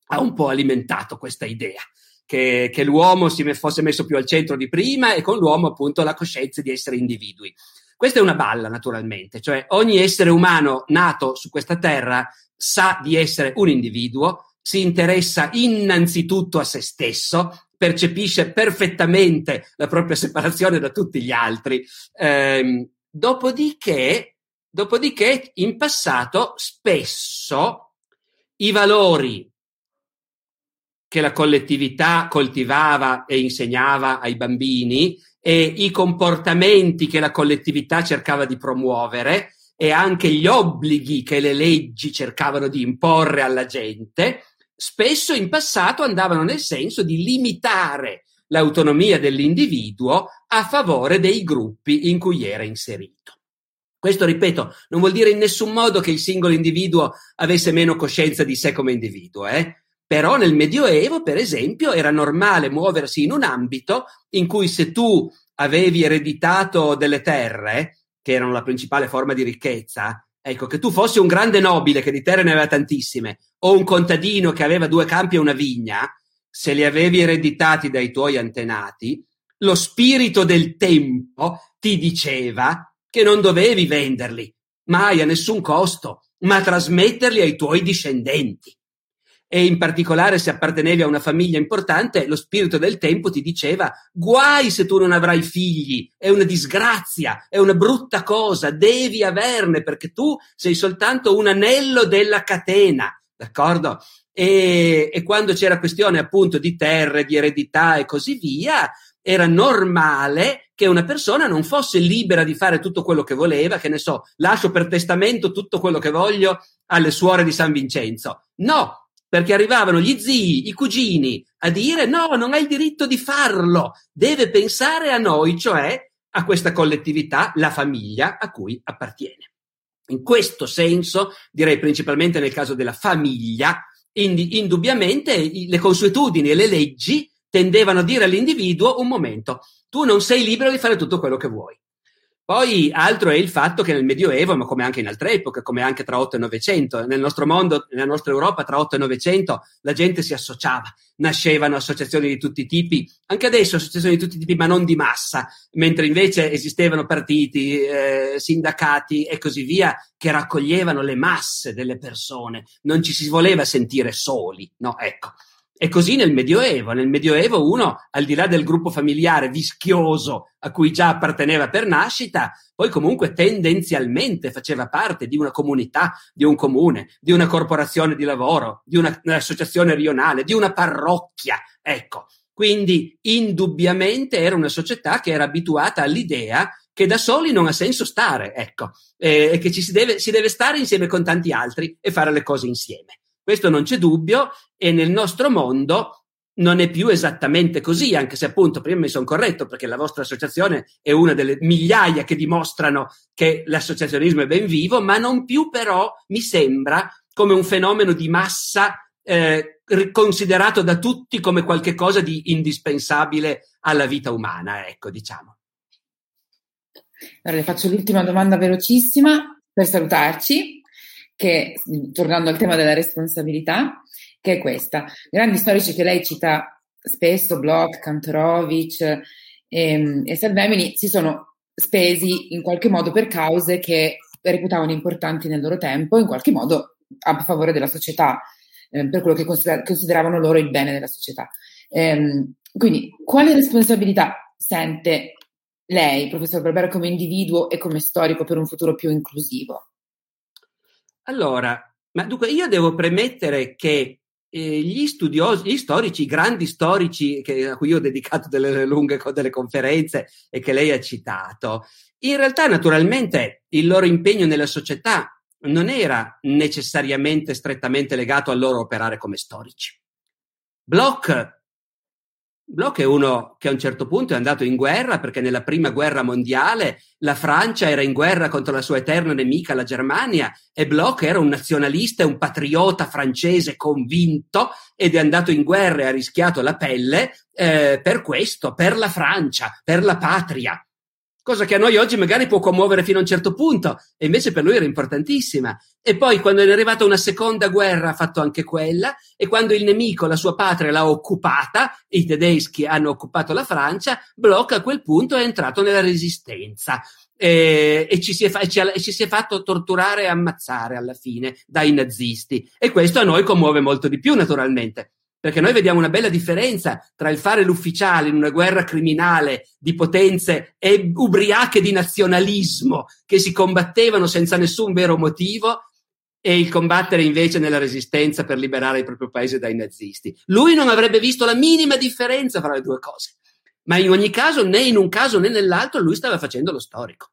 ha un po' alimentato questa idea. Che, che l'uomo si fosse messo più al centro di prima e con l'uomo appunto la coscienza di essere individui. Questa è una balla, naturalmente, cioè ogni essere umano nato su questa terra sa di essere un individuo, si interessa innanzitutto a se stesso, percepisce perfettamente la propria separazione da tutti gli altri. Eh, dopodiché, dopodiché, in passato, spesso i valori che la collettività coltivava e insegnava ai bambini e i comportamenti che la collettività cercava di promuovere e anche gli obblighi che le leggi cercavano di imporre alla gente, spesso in passato andavano nel senso di limitare l'autonomia dell'individuo a favore dei gruppi in cui era inserito. Questo, ripeto, non vuol dire in nessun modo che il singolo individuo avesse meno coscienza di sé come individuo, eh? Però nel Medioevo, per esempio, era normale muoversi in un ambito in cui se tu avevi ereditato delle terre, che erano la principale forma di ricchezza, ecco, che tu fossi un grande nobile che di terre ne aveva tantissime, o un contadino che aveva due campi e una vigna, se li avevi ereditati dai tuoi antenati, lo spirito del tempo ti diceva che non dovevi venderli, mai a nessun costo, ma trasmetterli ai tuoi discendenti e in particolare se appartenevi a una famiglia importante, lo spirito del tempo ti diceva guai se tu non avrai figli, è una disgrazia, è una brutta cosa, devi averne perché tu sei soltanto un anello della catena, d'accordo? E, e quando c'era questione appunto di terre, di eredità e così via, era normale che una persona non fosse libera di fare tutto quello che voleva, che ne so, lascio per testamento tutto quello che voglio alle suore di San Vincenzo. No, perché arrivavano gli zii, i cugini a dire no, non hai il diritto di farlo, deve pensare a noi, cioè a questa collettività, la famiglia a cui appartiene. In questo senso, direi principalmente nel caso della famiglia, indubbiamente le consuetudini e le leggi tendevano a dire all'individuo un momento, tu non sei libero di fare tutto quello che vuoi. Poi altro è il fatto che nel Medioevo, ma come anche in altre epoche, come anche tra 8 e 900, nel nostro mondo, nella nostra Europa, tra 8 e 900, la gente si associava, nascevano associazioni di tutti i tipi, anche adesso associazioni di tutti i tipi, ma non di massa, mentre invece esistevano partiti, eh, sindacati e così via che raccoglievano le masse delle persone, non ci si voleva sentire soli, no? Ecco. E così nel Medioevo. Nel Medioevo uno, al di là del gruppo familiare vischioso a cui già apparteneva per nascita, poi comunque tendenzialmente faceva parte di una comunità, di un comune, di una corporazione di lavoro, di una, un'associazione rionale, di una parrocchia. Ecco. Quindi indubbiamente era una società che era abituata all'idea che da soli non ha senso stare, ecco, e che ci si deve, si deve stare insieme con tanti altri e fare le cose insieme. Questo non c'è dubbio e nel nostro mondo non è più esattamente così, anche se appunto prima mi sono corretto perché la vostra associazione è una delle migliaia che dimostrano che l'associazionismo è ben vivo, ma non più però mi sembra come un fenomeno di massa eh, considerato da tutti come qualcosa di indispensabile alla vita umana, ecco, diciamo. Allora, le faccio l'ultima domanda velocissima per salutarci che, tornando al tema della responsabilità, che è questa. Grandi storici che lei cita spesso, Bloch, Kantorowicz e, ehm, e Salvemini, si sono spesi in qualche modo per cause che reputavano importanti nel loro tempo, in qualche modo a favore della società, eh, per quello che consider- consideravano loro il bene della società. Ehm, quindi, quale responsabilità sente lei, professor Barbera, come individuo e come storico per un futuro più inclusivo? Allora, ma dunque io devo premettere che eh, gli studiosi, gli storici, i grandi storici che, a cui io ho dedicato delle lunghe delle conferenze e che lei ha citato, in realtà naturalmente il loro impegno nella società non era necessariamente strettamente legato al loro operare come storici. Bloch Bloch è uno che a un certo punto è andato in guerra perché nella prima guerra mondiale la Francia era in guerra contro la sua eterna nemica, la Germania, e Bloch era un nazionalista e un patriota francese convinto ed è andato in guerra e ha rischiato la pelle eh, per questo, per la Francia, per la patria cosa che a noi oggi magari può commuovere fino a un certo punto, e invece per lui era importantissima. E poi quando è arrivata una seconda guerra ha fatto anche quella, e quando il nemico, la sua patria, l'ha occupata, i tedeschi hanno occupato la Francia, Bloch a quel punto è entrato nella resistenza. E, e, ci fa, e, ci e, ci si è fatto torturare e ammazzare alla fine dai nazisti. E questo a noi commuove molto di più, naturalmente perché noi vediamo una bella differenza tra il fare l'ufficiale in una guerra criminale di potenze e ubriache di nazionalismo che si combattevano senza nessun vero motivo e il combattere invece nella resistenza per liberare il proprio paese dai nazisti. Lui non avrebbe visto la minima differenza fra le due cose, ma in ogni caso né in un caso né nell'altro lui stava facendo lo storico.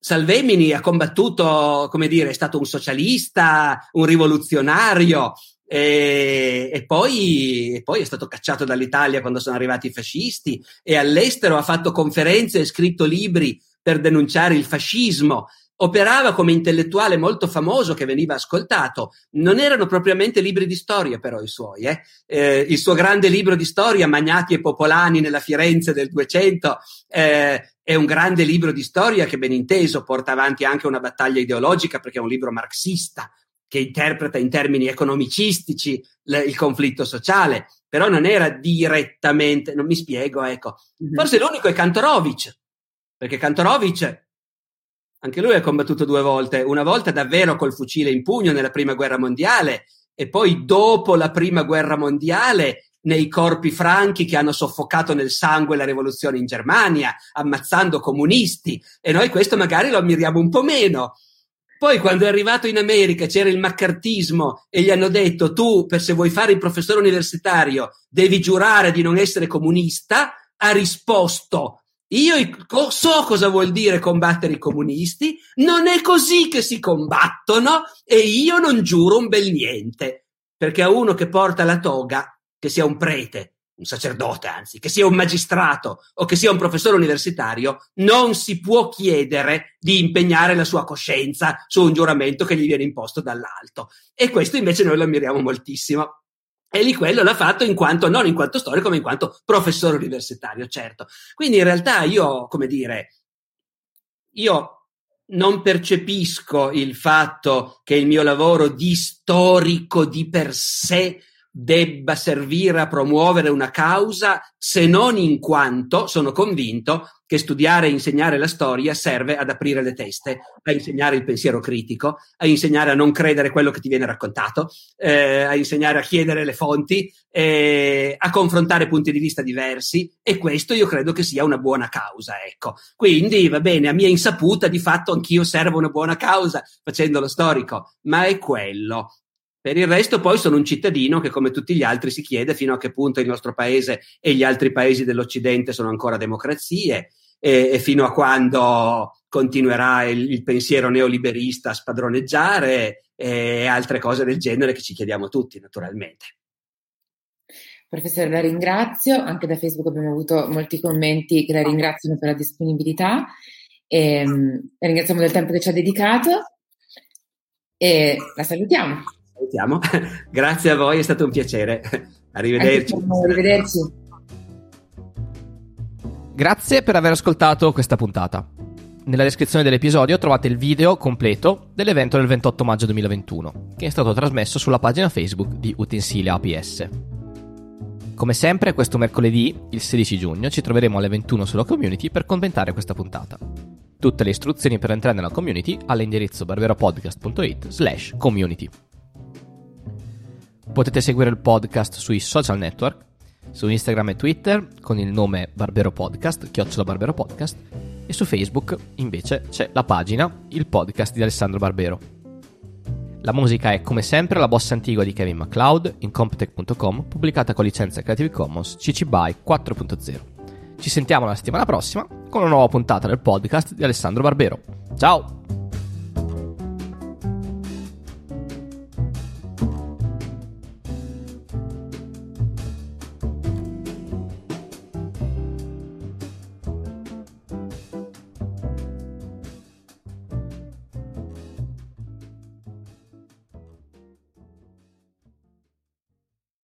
Salvemini ha combattuto, come dire, è stato un socialista, un rivoluzionario, e, e, poi, e, poi, è stato cacciato dall'Italia quando sono arrivati i fascisti e all'estero ha fatto conferenze e scritto libri per denunciare il fascismo. Operava come intellettuale molto famoso che veniva ascoltato. Non erano propriamente libri di storia, però, i suoi. Eh? Eh, il suo grande libro di storia, Magnati e Popolani nella Firenze del 200, eh, è un grande libro di storia che, ben inteso, porta avanti anche una battaglia ideologica perché è un libro marxista che interpreta in termini economicistici l- il conflitto sociale, però non era direttamente, non mi spiego, ecco. Mm-hmm. Forse l'unico è Kantorovic, perché Kantorovic anche lui ha combattuto due volte, una volta davvero col fucile in pugno nella prima guerra mondiale e poi dopo la prima guerra mondiale nei corpi franchi che hanno soffocato nel sangue la rivoluzione in Germania, ammazzando comunisti e noi questo magari lo ammiriamo un po' meno. Poi quando è arrivato in America c'era il maccartismo e gli hanno detto tu per se vuoi fare il professore universitario devi giurare di non essere comunista, ha risposto io so cosa vuol dire combattere i comunisti, non è così che si combattono e io non giuro un bel niente, perché a uno che porta la toga, che sia un prete, un sacerdote anzi, che sia un magistrato o che sia un professore universitario, non si può chiedere di impegnare la sua coscienza su un giuramento che gli viene imposto dall'alto. E questo invece noi lo ammiriamo moltissimo. E lì quello l'ha fatto in quanto, non in quanto storico, ma in quanto professore universitario, certo. Quindi in realtà io, come dire, io non percepisco il fatto che il mio lavoro di storico di per sé debba servire a promuovere una causa se non in quanto sono convinto che studiare e insegnare la storia serve ad aprire le teste, a insegnare il pensiero critico, a insegnare a non credere quello che ti viene raccontato, eh, a insegnare a chiedere le fonti, eh, a confrontare punti di vista diversi e questo io credo che sia una buona causa, ecco. Quindi va bene, a mia insaputa di fatto anch'io servo una buona causa facendo lo storico, ma è quello. Per il resto poi sono un cittadino che come tutti gli altri si chiede fino a che punto il nostro paese e gli altri paesi dell'Occidente sono ancora democrazie e, e fino a quando continuerà il, il, pensiero neoliberista a spadroneggiare e altre cose del genere che ci chiediamo tutti naturalmente. Professore, la ringrazio, anche da Facebook abbiamo avuto molti commenti che la ringraziano per la disponibilità. E um, ringraziamo del tempo che ci ha dedicato e la salutiamo salutiamo. Grazie a voi, è stato un piacere. Arrivederci. Arrivederci. Grazie per aver ascoltato questa puntata. Nella descrizione dell'episodio trovate il video completo dell'evento del 28 maggio 2021, che è stato trasmesso sulla pagina Facebook di Utensilia APS. Come sempre, questo mercoledì, il 16 giugno, ci troveremo alle 21 sulla community per commentare questa puntata. Tutte le istruzioni per entrare nella community all'indirizzo barberopodcast.it slash community. Potete seguire il podcast sui social network, su Instagram e Twitter con il nome Barbero Podcast, chiocciola Barbero Podcast, e su Facebook invece c'è la pagina Il Podcast di Alessandro Barbero. La musica è come sempre la bossa antigua di Kevin MacLeod in Comptech.com, pubblicata con licenza Creative Commons CC BY 4.0. Ci sentiamo la settimana prossima con una nuova puntata del podcast di Alessandro Barbero. Ciao!